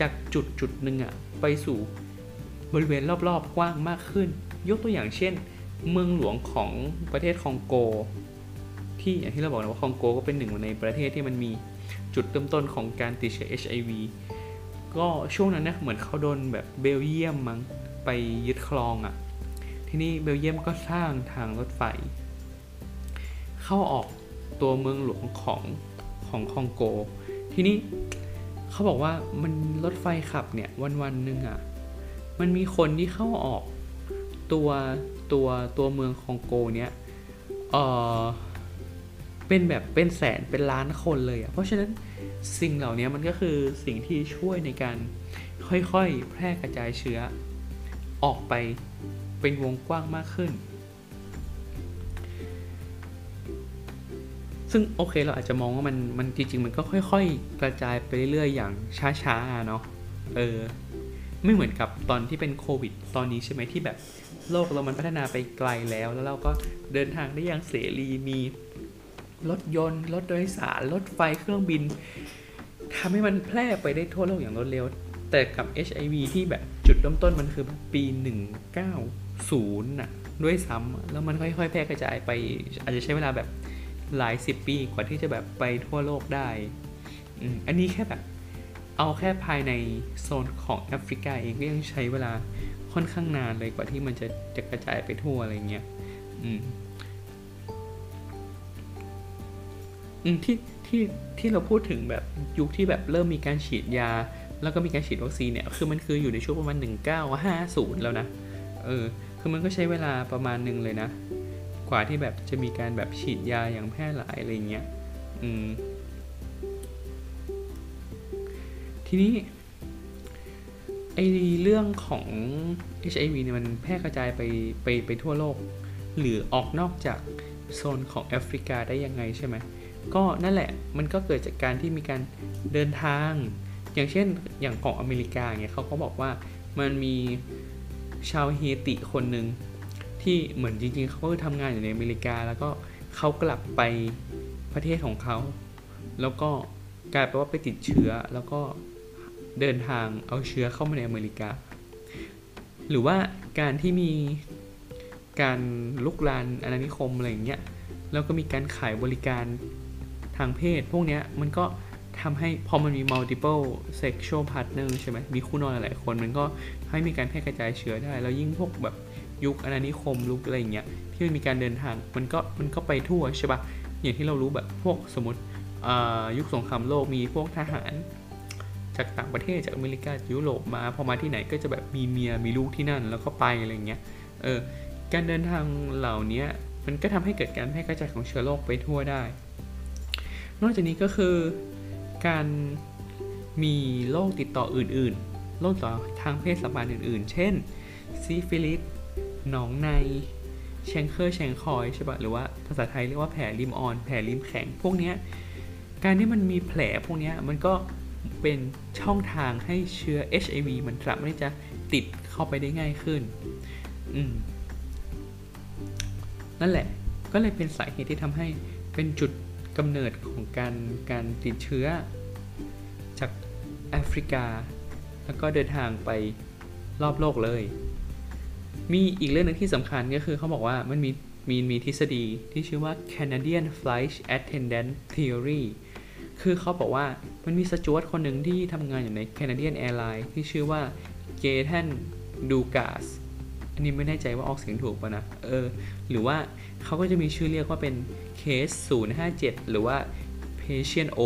จากจุดจุดหนึ่งอะไปสู่บริเวณรอบๆกว้างมากขึ้น ยกตัวอย่างเช่น เมืองหลวงของประเทศคองโก ที่อย่างที่เราบอกนะว่าคองโกก็เป็นหนึ่งในประเทศที่มันมีจุดเริ่มต้นของการติดเชื้อ HIV ก็ช่วงนั้นนะเหมือนเขาโดนแบบเบลเยียมมั้งไปยึดครองอะ่ะ ที่นี้เบลเยียมก็สร้างทางรถไฟ เข้าออก ตัวเมืองหลวงของของคองโก ทีนี้เขาบอกว่ามันรถไฟขับเนี่ยวันวันหนึ่งอะ่ะมันมีคนที่เข้าออกตัวตัวตัวเมืองคองโกเนี่ยเออเป็นแบบเป็นแสนเป็นล้านคนเลยอะ่ะเพราะฉะนั้นสิ่งเหล่านี้มันก็คือสิ่งที่ช่วยในการค่อยๆ แพร่กระจายเชื้อ ออกไปเป็นวงกว้างมากขึ้น ซึ่งโอเคเราอาจจะมองว่ามันมันจริงๆ มันก็ค่อย ๆ กระจายไปเรื่อยๆ อย่างช้าๆ เนาะเออไม่เหมือนกับตอนที่เป็นโควิด ตอนนี้ใช่ไหมที่แบบโลกเรามันพัฒนาไปไกลแล้ว แล้วเราก็เดินทางได้อย่างเสรีมีรถยนต์รถโดยสารรถไฟเครื่องบินทำให้มันแพร่ไปได้ทั่วโลกอย่างรวดเร็ว แต่กับ HIV ที่แบบจุดเริ่มต้นมันคือปี 190น่ะด้วยซ้ำแล้วมันค่อยๆ แพร่กระจายไป อาจจะใช้เวลาแบบ หลายสิบปีกว่าที่จะแบบไปทั่วโลกได้ อันนี้แค่แบบ เอาแค่ภายในโซนของแอฟริกาเองก็ยังใช้เวลาค่อนข้างนานเลยกว่าที่มันจะจะกระจายไปทั่วอะไรเงี้ย อืม อืมที่ที่ที่เราพูดถึงแบบยุคที่แบบเริ่มมีการฉีดยา แล้วก็มีการฉีดวัคซีนเนี่ย คือมันคืออยู่ในช่วงประมาณ 1950 แล้วนะ เออ คือมันก็ใช้เวลาประมาณหนึ่งเลยนะ กว่าที่แบบจะมีการแบบฉีดยาอย่างแพร่หลายอะไรเงี้ยอืมทีนี้ไอเรื่องของ HIV เนี่ยมันแพร่กระจายไปไปไปทั่วโลก หรือออกนอกจากโซนของแอฟริกาได้ยังไงใช่ไหมก็นั่นแหละมันก็เกิดจากการที่มีการเดินทาง อย่างเช่นอย่างของอเมริกาเนี่ยเขาก็บอกว่ามันมีชาวเฮติคนหนึ่ง ที่เหมือนจริงๆเขาก็ทำงานอยู่ในอเมริกา แล้วก็เขากลับไปประเทศของเขา แล้วก็กลายเป็นว่าไปติดเชื้อแล้วก็เดินทางเอาเชื้อเข้ามาในอเมริกา หรือว่าการที่มีการลุกลานอาณานิคมอะไรอย่างเงี้ยแล้วก็มีการขายบริการทางเพศ พวกเนี้ยมันก็ทำให้พอมันมี multiple sexual partner ใช่ไหมมีคู่นอนหลายคน มันก็ให้มีการแพร่กระจายเชื้อได้ แล้วยิ่งพวกแบบ ยุคอาณานิคมลุกอะไรอย่างเงี้ยที่มันมีการเดินทางมันก็มันก็ไปทั่วใช่ปะอย่างที่เรารู้แบบพวกสมมติยุคสงครามโลกมีพวกทหาร จากต่างประเทศจากอเมริกายุโรปมาพอมาที่ไหนก็จะแบบมีเมียมีลูกที่นั่นแล้วก็ไปอะไรเงี้ยเออการเดินทางเหล่านี้มันก็ทำให้เกิดการแพร่กระจายของเชื้อโรคไปทั่วได้ นอกจากนี้ก็คือการมีโรคติดต่ออื่น ๆ โรคต่อทางเพศสัมพันธ์อื่น ๆ เช่นซิฟิลิส หนองใน chancre chancroid ใช่ปะหรือว่าภาษาไทยเรียกว่าแผลริมอ่อน แผลริมแข็ง พวกนี้การที่มันมีแผลพวกนี้มันก็เป็นช่องทางให้เชื้อ HIV มันสามารถที่จะติดเข้าไปได้ง่ายขึ้น อืม นั่นแหละ ก็เลยเป็นสาเหตุที่ทำให้เป็นจุดกำเนิดของการการติดเชื้อ จากแอฟริกา แล้วก็เดินทางไปรอบโลกเลย มีอีกเรื่องนึงที่สำคัญก็คือเขาบอกว่ามันมีมีมีทฤษฎีที่ชื่อว่า Canadian Flight Attendant Theory คือเขาบอกว่ามันมีสจวตคนหนึ่งที่ทำงานอยู่ใน Canadian Airlines ที่ชื่อว่าเกทันดูกาสอันนี้ไม่แน่ใจว่าออกเสียงถูกป่ะนะ เออ หรือว่าเขาก็จะมีชื่อเรียกว่าเป็นเคส 057 หรือว่า patient O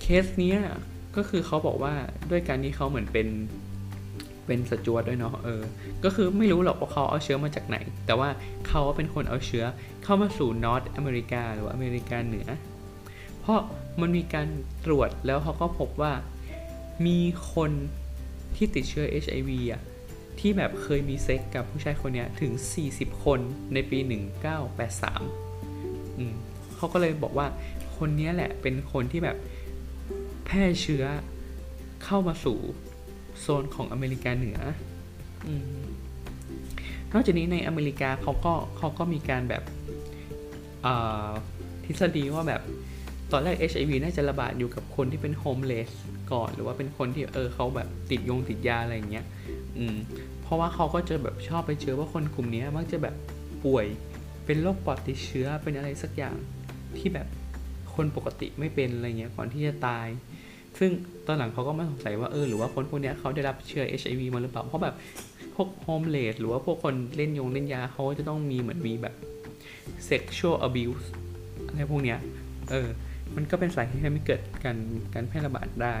เคสนี้ก็คือเขาบอกว่าด้วยการที่เขาเหมือนเป็น เป็นสจวตด้วยเนาะเออ ก็คือไม่รู้หรอกว่าเขาเอาเชื้อมาจากไหน แต่ว่าเขาเป็นคนเอาเชื้อเข้ามาสู่ North America หรือว่าอเมริกาเหนือ เพราะมันมีการตรวจแล้วเขาก็พบว่ามีคนที่ติดเชื้อ HIV อะที่แบบเคยมีเซ็กซ์กับผู้ชายคนนี้ถึง 40 คนในปี 1983อืมเขาก็เลยบอกว่าคนนี้แหละเป็นคนที่แบบแพร่เชื้อเข้ามาสู่ โซนของอเมริกาเหนือนอกจากนี้ในอเมริกาเขาก็เขาก็มีการแบบทฤษฎีว่าแบบตอนแรก HIV น่าจะระบาดอยู่กับคนที่เป็นโฮมเลสก่อน หรือว่าเป็นคนที่เออเขาแบบติดยงติดยาอะไรอย่างเงี้ย อืม เพราะว่าเขาก็จะแบบชอบไปเจอว่าคนกลุ่มนี้มักจะแบบป่วยเป็นโรคปอดติดเชื้อเป็นอะไรสักอย่างที่แบบคนปกติไม่เป็นอะไรเงี้ยก่อนที่จะตาย ซึ่งตอนหลังเขาก็มาสงสัยว่าเออหรือว่าคนพวกนี้เขาได้รับเชื้อ HIV มาหรือเปล่า เพราะแบบพวกโฮมเลสหรือว่าพวกคนเล่นยงเล่นยาเขาจะต้องมีเหมือนมีแบบ sexual abuse อะไรพวกเนี้ย เออ มันก็เป็นสาเหตุที่ทำให้เกิดการการแพร่ระบาดได้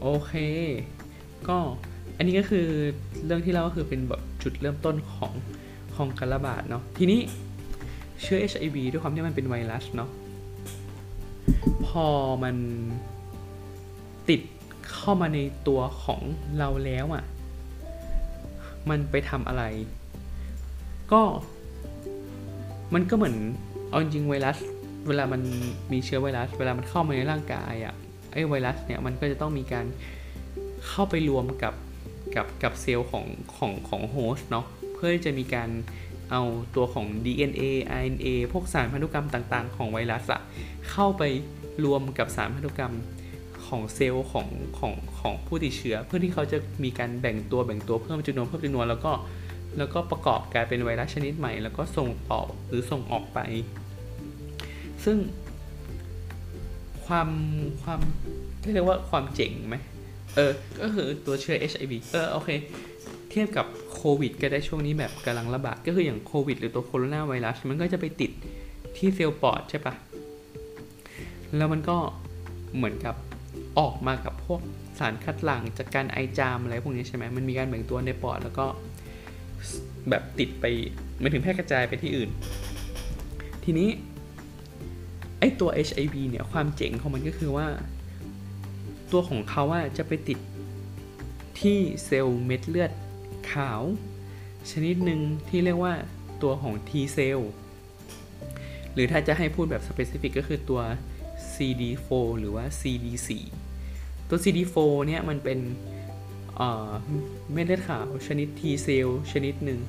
โอเค ก็อันนี้ก็คือเรื่องที่เราก็คือเป็นแบบจุดเริ่มต้นของของการระบาดเนาะ ทีนี้ เชื้อ HIV ด้วยความที่มันเป็นไวรัสเนาะพอมันติดเข้ามาในตัวของเราแล้วอะ่ะ มันไปทำอะไร ก็มันก็เหมือนเอาจริงไวรัส เวลามันมีเชื้อไวรัส เวลามันเข้ามาในร่างกายอะ่ะไอ้ไวรัสเนี่ยมันก็จะต้องมีการเข้าไปรวมกับกับกับเซลล์ของของของโฮสต์เนาะเพื่อจะมีการ เอาตัวของ DNA RNA พวกสารพันธุกรรมต่างๆ ของไวรัสอะเข้าไปรวมกับสารพันธุกรรมของเซลล์ของของของผู้ติดเชื้อ เพื่อที่เขาจะมีการแบ่งตัวแบ่งตัวเพิ่มจำนวนเพิ่มจำนวนแล้วก็แล้วก็ประกอบกลายเป็นไวรัสชนิดใหม่ แล้วก็ส่งต่อหรือส่งออกไป ซึ่งความความเรียกว่าความเจ๋งไหมเออ ก็คือตัวเชื้อ HIV เออ โอเค เทียบกับ วิดก็ได้ช่วงนี้แบบกำลังระบาดก็คืออย่างโควิดหรือตัวโคโรนาไวรัสมันก็จะไปติดที่เซลล์ปอดใช่ปะแล้วมันก็เหมือนกับออกมากับพวกสารคัดหลั่งจากการไอจามอะไรพวกนี้ใช่ไหมมันมีการแบ่งตัวในปอดแล้วก็แบบติดไปไม่ถึงแพร่กระจายไปที่อื่น ทีนี้ไอตัว HIV เนี่ยความเจ๋งของมันก็คือว่า ตัวของเขาว่าจะไปติดที่เซลล์เม็ดเลือด ขาว ชนิดหนึ่งที่เรียกว่าตัวของ T เซลล์หรือถ้าจะให้พูดแบบ specific ก็คือตัว CD4 หรือว่า CD4 ตัว CD4 เนี่ยมันเป็นเม็ดเลือดขาวชนิด T เซลล์ชนิดหนึ่ง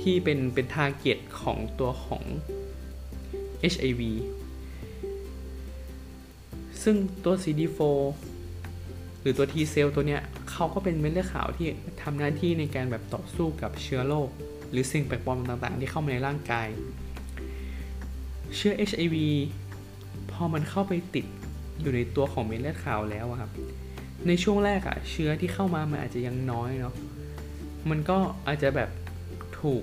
ที่เป็นเป็นทาร์เก็ตของตัวของ HIV ซึ่งตัว CD4 หรือตัว T เซลล์ตัวเนี้ยเขาก็เป็นเม็ดเลือดขาวที่ทำหน้าที่ในการแบบต่อสู้กับเชื้อโรคหรือสิ่งแปลกปลอมต่างๆ ที่เข้ามาในร่างกาย เชื้อ HIV พอมันเข้าไปติดอยู่ในตัวของเม็ดเลือดขาวแล้วครับ ในช่วงแรกอะเชื้อที่เข้ามามันอาจจะยังน้อยเนาะมันก็อาจจะแบบถูก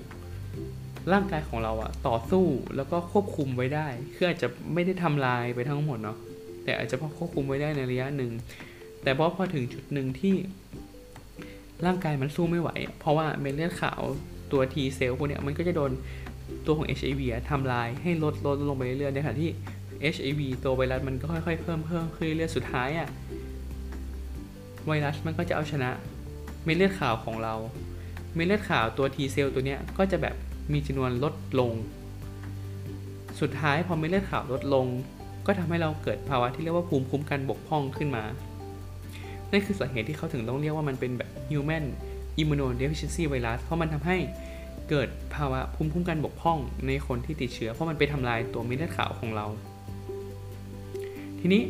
ร่างกายของเราอะต่อสู้แล้วก็ควบคุมไว้ได้ คืออาจจะไม่ได้ทำลายไปทั้งหมดเนาะแต่อาจจะพอควบคุมไว้ได้ในระยะหนึ่ง แต่พอพอถึงจุดหนึ่งที่ร่างกายมันสู้ไม่ไหว เพราะว่าเม็ดเลือดขาวตัว T เซลล์พวกเนี้ยมันก็จะโดนตัวของ HIV ทำลายให้ลดลดลงไปเรื่อยๆในขณะที่ HIV ตัวไวรัสมันก็ค่อยๆ เพิ่มเพิ่มขึ้นเรื่อยๆสุดท้ายอะ่ะไวรัสมันก็จะเอาชนะเม็ดเลือดขาวของเรา เม็ดเลือดขาวตัว T เซลล์ตัวเนี้ยก็จะแบบมีจำนวนลดลง สุดท้ายพอเม็ดเลือดขาวลดลง ก็ทำให้เราเกิดภาวะที่เรียกว่าภูมิคุ้มกันบกพร่องขึ้นมา นั่นคือสาเหตุที่เขาถึงต้องเรียกว่ามันเป็นแบบ human immunodeficiency virus เพราะมันทำให้เกิดภาวะภูมิคุ้มกันบกพร่องในคนที่ติดเชื้อ เพราะมันไปทำลายตัวเม็ดเลือดขาวของเรา ทีนี้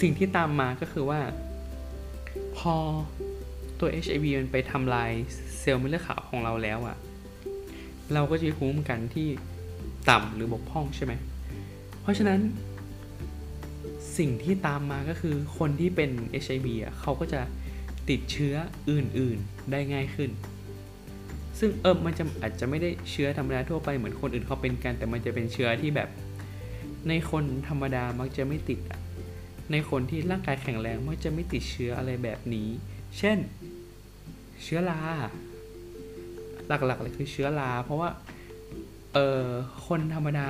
สิ่งที่ตามมาก็คือว่า พอตัว HIV มันไปทำลายเซลล์เม็ดเลือดขาวของเราแล้วอะเราก็จะภูมิคุ้มกันที่ต่ำหรือบกพร่องใช่ไหม เพราะฉะนั้น สิ่งที่ตามมาก็คือคนที่เป็น HIV อะเขาก็จะติดเชื้ออื่นๆได้ง่ายขึ้น ซึ่งเออมันจะอาจจะไม่ได้เชื้อธรรมดาทั่วไปเหมือนคนอื่นเขาเป็นกัน แต่มันจะเป็นเชื้อที่แบบ ในคนธรรมดามักจะไม่ติดในคนที่ร่างกายแข็งแรงมักจะไม่ติดเชื้ออะไรแบบนี้ เช่น เชื้อรา หลักๆเลยคือเชื้อรา เพราะว่า เออคนธรรมดา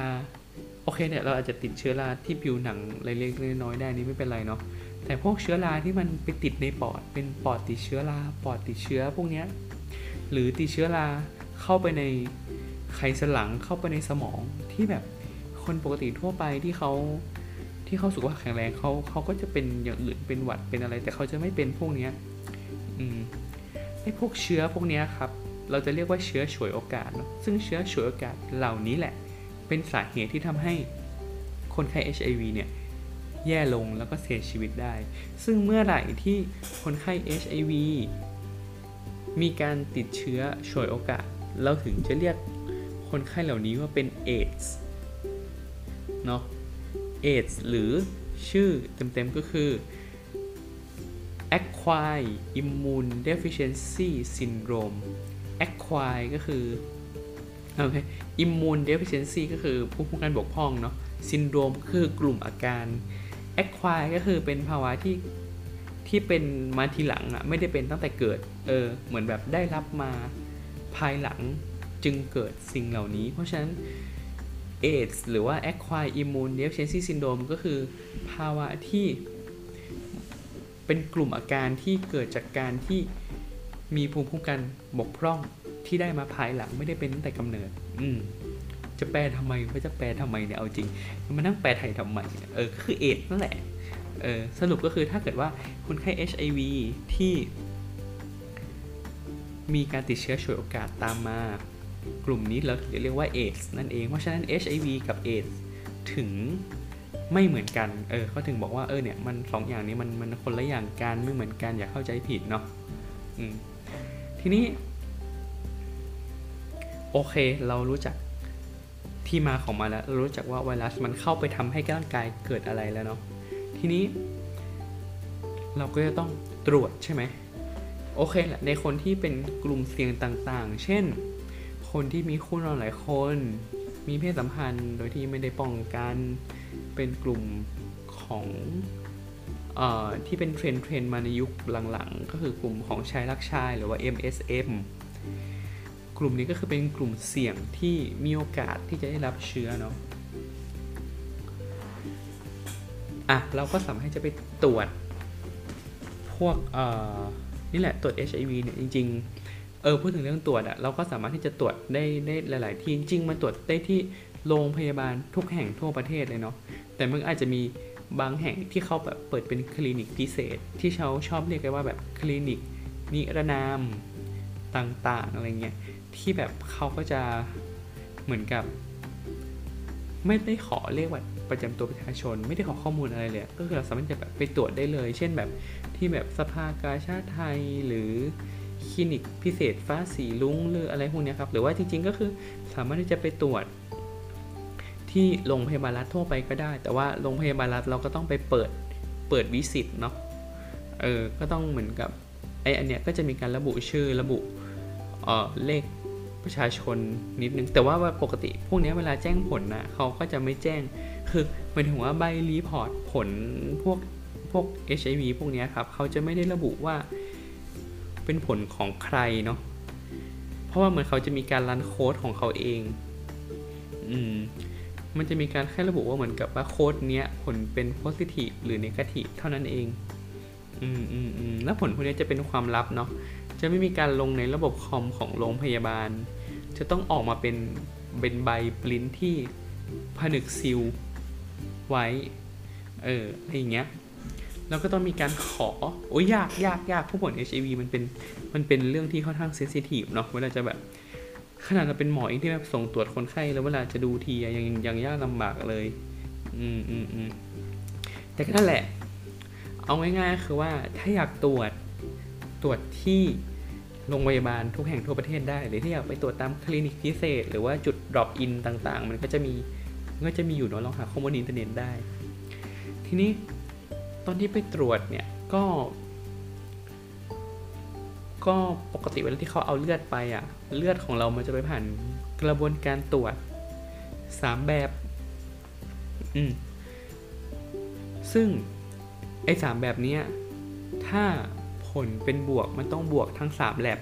โอเคเนี่ยเราอาจจะติดเชื้อราที่ผิวหนังเล็กๆน้อยๆได้นี่ไม่เป็นไรเนาะแต่พวกเชื้อราที่มันไปติดในปอด เป็นปอดติดเชื้อราปอดติดเชื้อพวกเนี้ยหรือติดเชื้อราเข้าไปในไขสันหลังเข้าไปในสมองที่แบบคนปกติทั่วไปที่เขาที่เขาสุขภาพแข็งแรงเขาเขาก็จะเป็นอย่างอื่นเป็นหวัดเป็นอะไร แต่เขาจะไม่เป็นพวกเนี้ยอืมไอ้พวกเชื้อพวกเนี้ยครับ เราจะเรียกว่าเชื้อฉวยโอกาสเนาะซึ่งเชื้อฉวยโอกาสเหล่านี้แหละ เป็นสาเหตุที่ทำให้คนไข้ HIV เนี่ยแย่ลงแล้วก็เสียชีวิตได้ ซึ่งเมื่อไหร่ที่คนไข้ HIV มีการติดเชื้อฉวยโอกาส เราถึงจะเรียกคนไข้เหล่านี้ว่าเป็นเอดส์เนาะ AIDS หรือชื่อเต็มๆก็คือ acquired immune deficiency syndrome acquired ก็คือ โอเค immune deficiency ก็คือผู้ป้องกันบกพร่องเนาะ syndrome คือกลุ่มอาการ acquired ก็คือเป็นภาวะที่ที่เป็นมาทีหลังอะไม่ได้เป็นตั้งแต่เกิดเออเหมือนแบบได้รับมาภายหลังจึงเกิดสิ่งเหล่านี้ เพราะฉะนั้น AIDS หรือว่า Acquired Immune Deficiency Syndrome ก็คือภาวะที่เป็นกลุ่มอาการที่เกิดจากการที่มีภูมิคุ้มกันบกพร่อง ที่ได้มาภายหลังไม่ได้เป็นตั้งแต่กำเนิด อืม จะแปลทำไมว่าจะแปลทำไมเนี่ยเอาจริงมานั่งแปลไทยทำไมเนี่ยเออคือเอดนั่นแหละเออสรุปก็คือถ้าเกิดว่าคนไข้ HIV ที่มีการติดเชื้อฉวยโอกาสตามมา กลุ่มนี้เราเรียกว่าเอสนั่นเอง เพราะฉะนั้น HIV กับเอสถึงไม่เหมือนกัน เออเขาถึงบอกว่าเออเนี่ยมันสองอย่างนี้มันมันคนละอย่างกันไม่เหมือนกันอย่าเข้าใจผิดเนาะอืมทีนี้ โอเค เรารู้จักที่มาของมันแล้วเรารู้จักว่าไวรัสมันเข้าไปทำให้ร่างกายเกิดอะไรแล้วเนาะทีนี้ เราก็จะต้องตรวจใช่ไหมโอเคแหละในคนที่เป็นกลุ่มเสี่ยงต่างๆ เช่น คนที่มีคู่นอนหลายคน มีเพศสัมพันธ์โดยที่ไม่ได้ป้องกัน เป็นกลุ่มของออที่เป็น trend trend มาในยุคหลังๆ ก็คือกลุ่มของชายรักชายหรือว่า MSM กลุ่มนี้ก็คือเป็นกลุ่มเสี่ยงที่มีโอกาสที่จะได้รับเชื้อเนาะอะเราก็สามารถจะไปตรวจพวกเอ่อนี่แหละตรวจ HIV เนี่ยจริง ๆ เออพูดถึงเรื่องตรวจอะเราก็สามารถที่จะตรวจได้ได้หลาย ๆ ที่จริงๆมันตรวจได้ที่โรงพยาบาลทุกแห่งทั่วประเทศเลยเนาะแต่มันอาจจะมีบางแห่งที่เขาแบบเปิดเป็นคลินิกพิเศษ ที่เขาชอบเรียกกันว่าแบบคลินิกนิรนามต่างๆอะไรเงี้ย ที่แบบเขาก็จะเหมือนกับ ไม่ได้ขอเรียกว่าประจำตัวประชาชน ไม่ได้ขอข้อมูลอะไรเลยก็คือเราสามารถจะแบบไปตรวจได้เลย เช่นแบบที่แบบสภากาชาติไทยหรือคลินิกพิเศษฟ้าสีลุงหรืออะไรพวกนี้ครับ หรือว่าจริง ๆ ก็คือสามารถที่จะไปตรวจที่โรงพยาบาลรัฐทั่วไปก็ได้ แต่ว่าโรงพยาบาลรัฐเราก็ต้องไปเปิดเปิดวิสิตเนาะเออก็ต้องเหมือนกับไออันเนี้ยก็จะมีการระบุชื่อระบุเออเลข ประชาชนนิดนึง แต่ว่าปกติพวกนี้เวลาแจ้งผลนะเขาก็จะไม่แจ้ง คือหมายถึงว่าใบรีพอร์ตผลพวกพวก HIV พวกนี้ครับเขาจะไม่ได้ระบุว่าเป็นผลของใครเนาะเพราะว่าเหมือนเขาจะมีการรันโค้ดของเขาเอง อืมมันจะมีการแค่ระบุว่าเหมือนกับว่าโค้ดเนี้ยผลเป็น positive หรือ negative เท่านั้นเอง อืมอืมอืมแล้วผลพวกนี้จะเป็นความลับเนาะ จะไม่มีการลงในระบบคอมของโรงพยาบาล จะต้องออกมาเป็นเป็นใบปริ้นที่ผนึกซิลไว้ เอออะไรอย่างเงี้ยแล้วก็ต้องมีการขอ โอ้ยยากยากยากผู้ป่วย HIV มันเป็นมันเป็นเรื่องที่ค่อนข้างเซนซิทีฟเนาะเวลาจะแบบขนาดเราเป็นหมอเองที่แบบส่งตรวจคนไข้แล้วเวลาจะดูทีอะยังยังยากลำบากเลย อืมอืมอืมแต่ก็นั่นแหละ เอาง่ายๆคือว่าถ้าอยากตรวจตรวจที่ โรงพยาบาลทุกแห่งทั่วประเทศได้ หรือถ้าอยากไปตรวจตามคลินิกพิเศษ หรือว่าจุด drop in ต่างๆ มันก็จะมีมันก็จะมีอยู่เนาะลองหาข้อมูลในอินเทอร์เน็ตได้ ทีนี้ตอนที่ไปตรวจเนี่ยก็ ก็ปกติเวลาที่เขาเอาเลือดไปอะ่ะ เลือดของเรามันจะไปผ่านกระบวนการตรวจสามแบบ อืมซึ่งไอ้สามแบบนี้ถ้า ผลเป็นบวกมันต้องบวกทั้ง 3 แลบ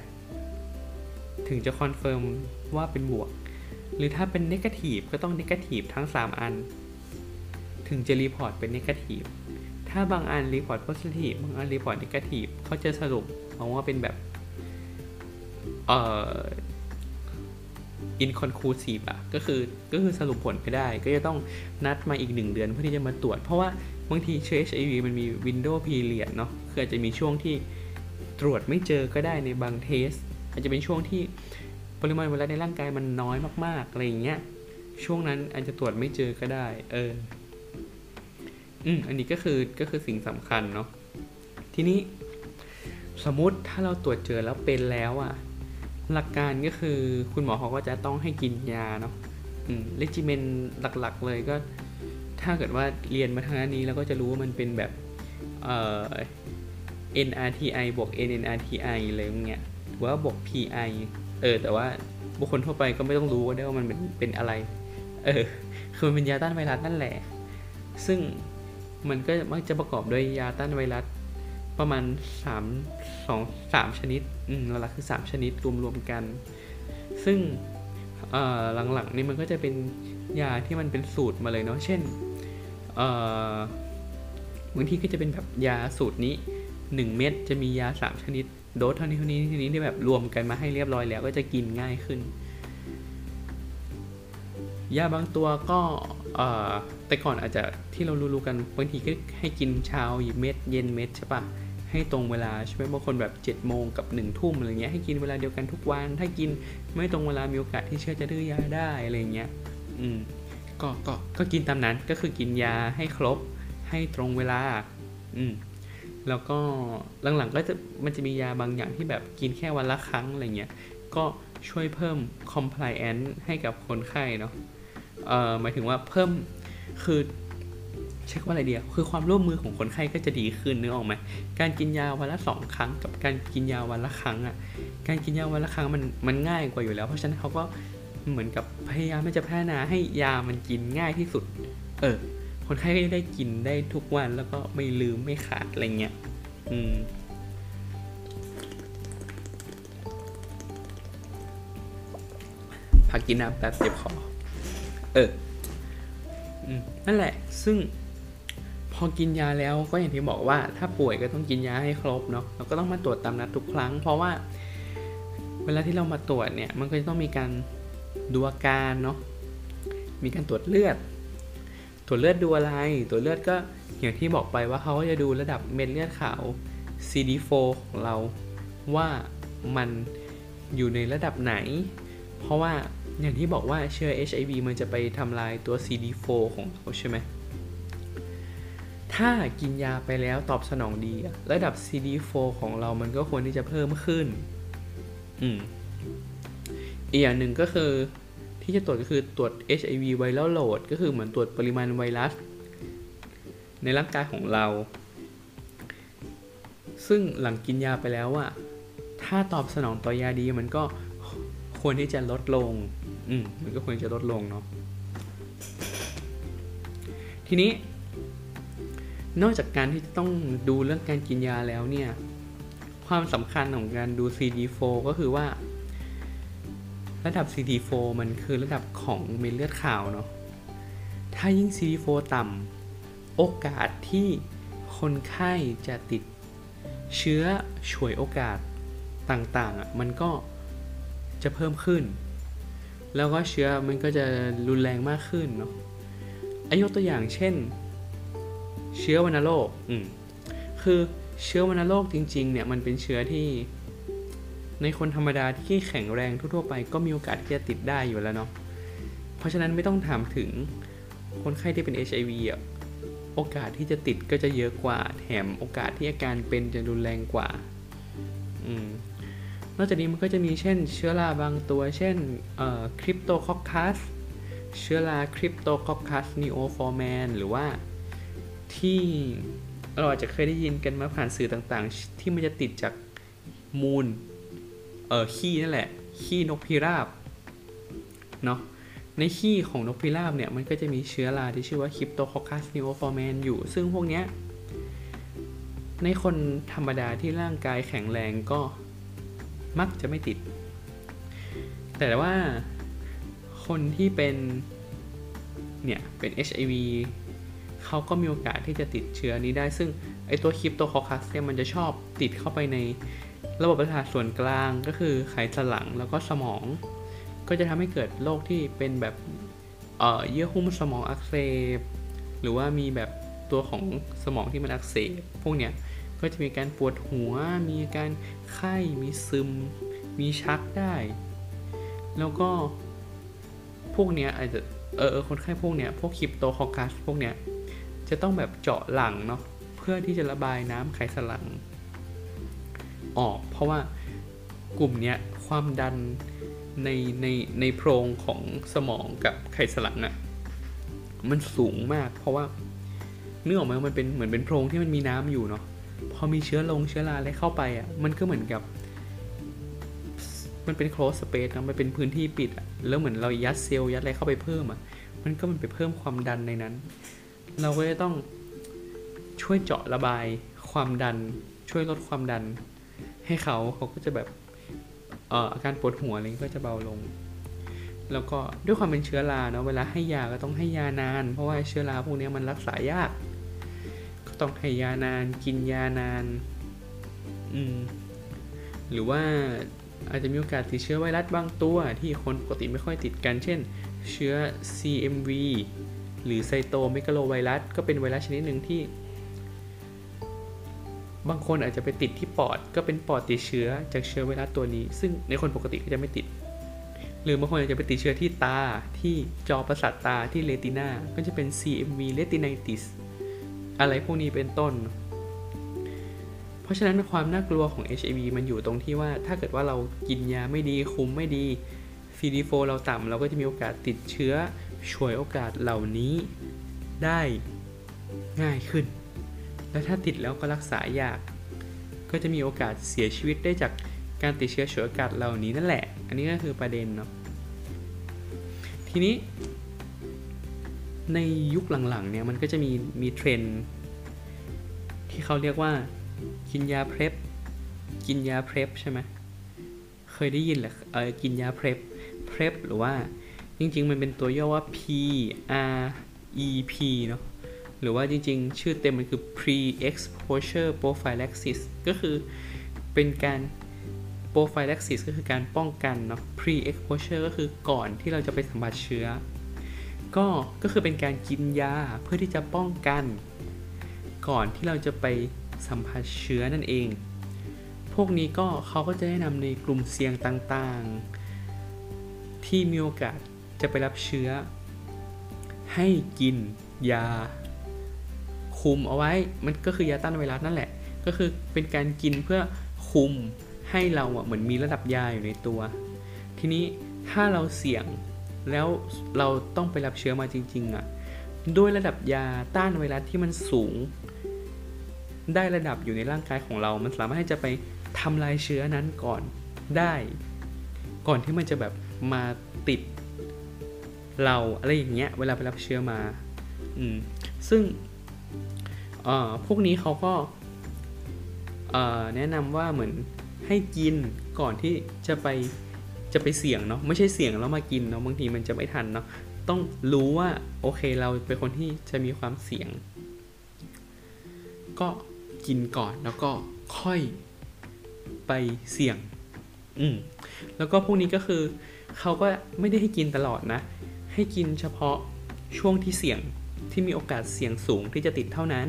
ถึงจะ confirm ว่าเป็นบวก หรือถ้าเป็น negative ก็ต้อง negative ทั้ง 3 อัน ถึงจะ report เป็น negative ถ้าบางอัน report positive บางอัน report negative เขาจะสรุปมาว่าเป็นแบบเอ่อ inconclusive อะก็คือก็คือสรุปผลไม่ได้ ก็จะต้องนัดมาอีกหนึ่งเดือนเพื่อที่จะมาตรวจ เพราะว่าบางทีเชื้อ HIV มันมี window period เนาะคืออาจจะมีช่วงที่ ตรวจไม่เจอก็ได้ในบางเทส อาจจะเป็นช่วงที่ปริมาณไวรัสในร่างกายมันน้อยมากๆอะไรอย่างเงี้ยช่วงนั้นอาจจะตรวจไม่เจอก็ได้ เอออืมอันนี้ก็คือก็คือสิ่งสำคัญเนาะทีนี้สมมุติถ้าเราตรวจเจอแล้วเป็นแล้วอะหลักการก็คือคุณหมอเขาก็จะต้องให้กินยาเนาะอืมเลจิเมนหลักๆเลยก็ ถ้าเกิดว่าเรียนมาทางด้านนี้เราก็จะรู้ว่ามันเป็นแบบเอ่อ NRTI บวก NNRTI อะไรอย่างเงี้ยหรือว่าบวก PI เออ แต่ว่าบุคคลทั่วไปก็ไม่ต้องรู้ว่าได้ว่ามันเป็นเป็นอะไร เออ คือมันเป็นยาต้านไวรัสนั่นแหละ ซึ่งมันก็มักจะประกอบด้วยยาต้านไวรัสประมาณ3 2 3ชนิด อืมหลักๆคือ 3 ชนิดรวมๆกัน ซึ่งเอ่อหลังๆนี่มันก็จะเป็นยาที่มันเป็นสูตรมาเลยเนาะ เช่นเอ่อบางทีก็จะเป็นแบบยาสูตรนี้ 1 เม็ดจะมียา 3 ชนิด โดสเท่านี้เท่านี้ทีนี้ที่แบบรวมกันมาให้เรียบร้อยแล้วก็จะกินง่ายขึ้น ยาบางตัวก็แต่ก่อนอาจจะที่เรารู้ๆกันบางทีก็ให้กินเช้าเม็ดเย็นเม็ดใช่ปะให้ตรงเวลาใช่ไหมบางคนแบบ7จ็ดโมงกับ1นึ่ทุ่มอะไรเงี้ยให้กินเวลาเดียวกันทุกวัน ถ้ากินไม่ตรงเวลามีโอกาสที่เชื้อจะดื้อยาได้อะไรเงี้ยอืมก็ก็ก็กินตามนั้นก็คือกินยาให้ครบให้ตรงเวลา อืม แล้วก็หลังๆก็จะมันจะมียาบางอย่างที่แบบกินแค่วันละครั้งอะไรเงี้ย ก็ช่วยเพิ่ม compliance ให้กับคนไข้เนาะเอ่อหมายถึงว่าเพิ่มคือเช็คว่าอะไรเดียวคือความร่วมมือของคนไข้ก็จะดีขึ้นนึกออกไหมการกินยาวันละสองครั้ง กับการกินยาวันละครั้งอะ่ะการกินยาวันละครั้งมันมันง่ายกว่าอยู่แล้ว เพราะฉะนั้นเขาก็เหมือนกับพยายามที่จะพัฒนาให้ยามันกินง่ายที่สุด เออ คนไข้ก็จะได้กินได้ทุกวันแล้วก็ไม่ลืมไม่ขาดอะไรเงี้ย อืม พักกินน้ำแป๊บเจ็บคอ เออ อืม นั่นแหละ ซึ่งพอกินยาแล้วก็อย่างที่บอกว่า ถ้าป่วยก็ต้องกินยาให้ครบเนาะเราก็ต้องมาตรวจตามนัดทุกครั้ง เพราะว่า เวลาที่เรามาตรวจเนี่ย มันก็จะต้องมีการดูอาการเนาะมีการตรวจเลือด ตรวจเลือดดูอะไร ตรวจเลือดก็อย่างที่บอกไปว่าเขาก็จะดูระดับเม็ดเลือดขาว CD4 ของเราว่ามันอยู่ในระดับไหน เพราะว่าอย่างที่บอกว่าเชื้อ HIV มันจะไปทำลายตัว CD4 ของเราใช่ไหม ถ้ากินยาไปแล้วตอบสนองดี ระดับ CD4 ของเรามันก็ควรที่จะเพิ่มขึ้น อืม อีกอย่างหนึ่งก็คือ ที่จะตรวจก็คือตรวจ HIV viral load ก็คือเหมือนตรวจปริมาณไวรัส ในร่างกายของเรา ซึ่งหลังกินยาไปแล้วอะถ้าตอบสนองต่อยาดีมันก็ควรที่จะลดลง อืม มันก็ควรจะลดลงเนาะ ทีนี้ นอกจากการที่จะต้องดูเรื่องการกินยาแล้วเนี่ย ความสำคัญของการดู CD4 ก็คือว่า ระดับ CD4 มันคือระดับของเม็ดเลือดขาวเนาะ ถ้ายิ่ง CD4 ต่ำ โอกาสที่คนไข้จะติดเชื้อฉวยโอกาสต่างๆอะมันก็จะเพิ่มขึ้น แล้วก็เชื้อมันก็จะรุนแรงมากขึ้นเนาะอายกตัวอย่างเช่น เชื้อวัณโรค อืม คือเชื้อวัณโรคจริง ๆ เนี่ยมันเป็นเชื้อที่ ในคนธรรมดาที่แข็งแรงทั่วๆไปก็มีโอกาสที่จะติดได้อยู่แล้วเนาะ เพราะฉะนั้นไม่ต้องถามถึงคนไข้ที่เป็น HIV อะ โอกาสที่จะติดก็จะเยอะกว่า แถมโอกาสที่อาการเป็นจะรุนแรงกว่า อืม นอกจากนี้มันก็จะมีเช่น เชื้อราบางตัว เช่น Cryptococcus เชื้อรา Cryptococcus neoformans หรือว่าที่เราอาจจะเคยได้ยินกันมาผ่านสื่อต่างๆ ที่มันจะติดจากมูล เออขี้นั่นแหละขี้นกพิราบเนาะในขี้ของนกพิราบเนี่ยมันก็จะมีเชื้อราที่ชื่อว่า Cryptococcus neoformans อยู่ ซึ่งพวกเนี้ยในคนธรรมดาที่ร่างกายแข็งแรงก็มักจะไม่ติด แต่ว่าคนที่เป็น เนี่ย เป็น HIV เขาก็มีโอกาสที่จะติดเชื้อนี้ได้ ซึ่งไอตัวคริปโตคอคัสเนี่ยมันจะชอบติดเข้าไปใน ระบบประสาทส่วนกลางก็คือไขสันหลังแล้วก็สมอง ก็จะทำให้เกิดโรคที่เป็นแบบเอ่อเยื่อหุ้มสมองอักเสบ หรือว่ามีแบบตัวของสมองที่มันอักเสบพวกเนี้ยก็จะมีการปวดหัว มีการไข้ มีซึม มีชักได้ แล้วก็พวกเนี้ยอาจจะเออคนไข้พวกเนี้ยพวกคริปโตคอคัสพวกเนี้ยจะต้องแบบเจาะหลังเนาะเพื่อที่จะระบายน้ำไขสันหลัง ออก เพราะว่ากลุ่มเนี้ยความดันในในในโพรงของสมองกับไขสันหลังอะ่ะมันสูงมาก เพราะว่าเนื้อออกมามันเป็นเหมือนเป็นโพรงที่มันมีน้ำอยู่เนาะพอมีเชื้อลงเชื้อราอะไรเข้าไปอะ่ะมันก็เหมือนกับ มันเป็น close space นะมันเป็นพื้นที่ปิดอะแล้วเหมือนเรายัดเซลล์ยัดอะไรเข้าไปเพิ่มอะมันก็มันไปเพิ่มความดันในนั้น เราก็จะต้องช่วยเจาะระบายความดัน ช่วยลดความดัน ให้เขาเขาก็จะแบบเอ่ออาการปวดหัวอะไรก็จะเบาลง แล้วก็ด้วยความเป็นเชื้อราเนาะเวลาให้ยาก็ต้องให้ยานาน เพราะว่าเชื้อราพวกนี้มันรักษายาก ก็ต้องให้ยานานกินยานาน อืม หรือว่าอาจจะมีโอกาสติดเชื้อไวรัสบางตัวที่คนปกติไม่ค่อยติดกัน เช่น เชื้อ CMV หรือ cytomegalovirus ก็เป็นไวรัสชนิดหนึ่งที่ บางคนอาจจะไปติดที่ปอดก็เป็นปอดติดเชื้อจากเชื้อไวรัสตัวนี้ ซึ่งในคนปกติก็จะไม่ติด หรือบางคนอาจจะไปติดเชื้อที่ตาที่จอประสาทตาที่เรตินาก็จะเป็น CMV retinitis อะไรพวกนี้เป็นต้น เพราะฉะนั้นความน่ากลัวของ HIV มันอยู่ตรงที่ว่าถ้าเกิดว่าเรากินยาไม่ดีคุมไม่ดี CD4 เราต่ำเราก็จะมีโอกาสติดเชื้อช่วยโอกาสเหล่านี้ได้ง่ายขึ้น และถ้าติดแล้วก็รักษายาก ก็จะมีโอกาสเสียชีวิตได้จากการติดเชื้อฉวยโอกาสเหล่านี้นั่นแหละ อันนี้ก็คือประเด็นเนาะ ทีนี้ ในยุคหลังๆเนี่ยมันก็จะมีมีเทรนที่เขาเรียกว่ากินยาเพล p กินยาเพล p ใช่ไหมเคยได้ยินแหละเออกินยาเพล p PrEP หรือว่าจริงๆ มันเป็นตัวย่อว่า P R E P เนาะ หรือว่าจริงๆ ชื่อเต็มมันคือ pre exposure prophylaxis ก็คือเป็นการ prophylaxis ก็คือการป้องกันเนาะ pre exposure ก็คือก่อนที่เราจะไปสัมผัสเชื้อ ก็ก็คือเป็นการกินยาเพื่อที่จะป้องกัน ก่อนที่เราจะไปสัมผัสเชื้อนั่นเอง พวกนี้ก็เขาก็จะแนะนำในกลุ่มเสี่ยงต่างๆ ที่มีโอกาสจะไปรับเชื้อ ให้กินยา คุมเอาไว้ มันก็คือยาต้านไวรัสนั่นแหละ ก็คือเป็นการกินเพื่อคุมให้เราอะเหมือนมีระดับยาอยู่ในตัว ทีนี้ถ้าเราเสี่ยงแล้วเราต้องไปรับเชื้อมาจริง ๆ อะ ด้วยระดับยาต้านไวรัสที่มันสูง ได้ระดับอยู่ในร่างกายของเรา มันสามารถให้จะไปทำลายเชื้อนั้นก่อนได้ ก่อนที่มันจะแบบมาติดเราอะไรอย่างเงี้ย เวลาไปรับเชื้อมา อืม ซึ่ง พวกนี้เขาก็แนะนำว่าเหมือนให้กินก่อนที่จะไปจะไปเสี่ยงเนาะไม่ใช่เสี่ยงแล้วมากินเนาะบางทีมันจะไม่ทันเนาะต้องรู้ว่าโอเคเราเป็นคนที่จะมีความเสี่ยง ก็กินก่อนแล้วก็ค่อยไปเสี่ยง อืมแล้วก็พวกนี้ก็คือเขาก็ไม่ได้ให้กินตลอดนะ ให้กินเฉพาะช่วงที่เสี่ยง ที่มีโอกาสเสี่ยงสูงที่จะติดเท่านั้น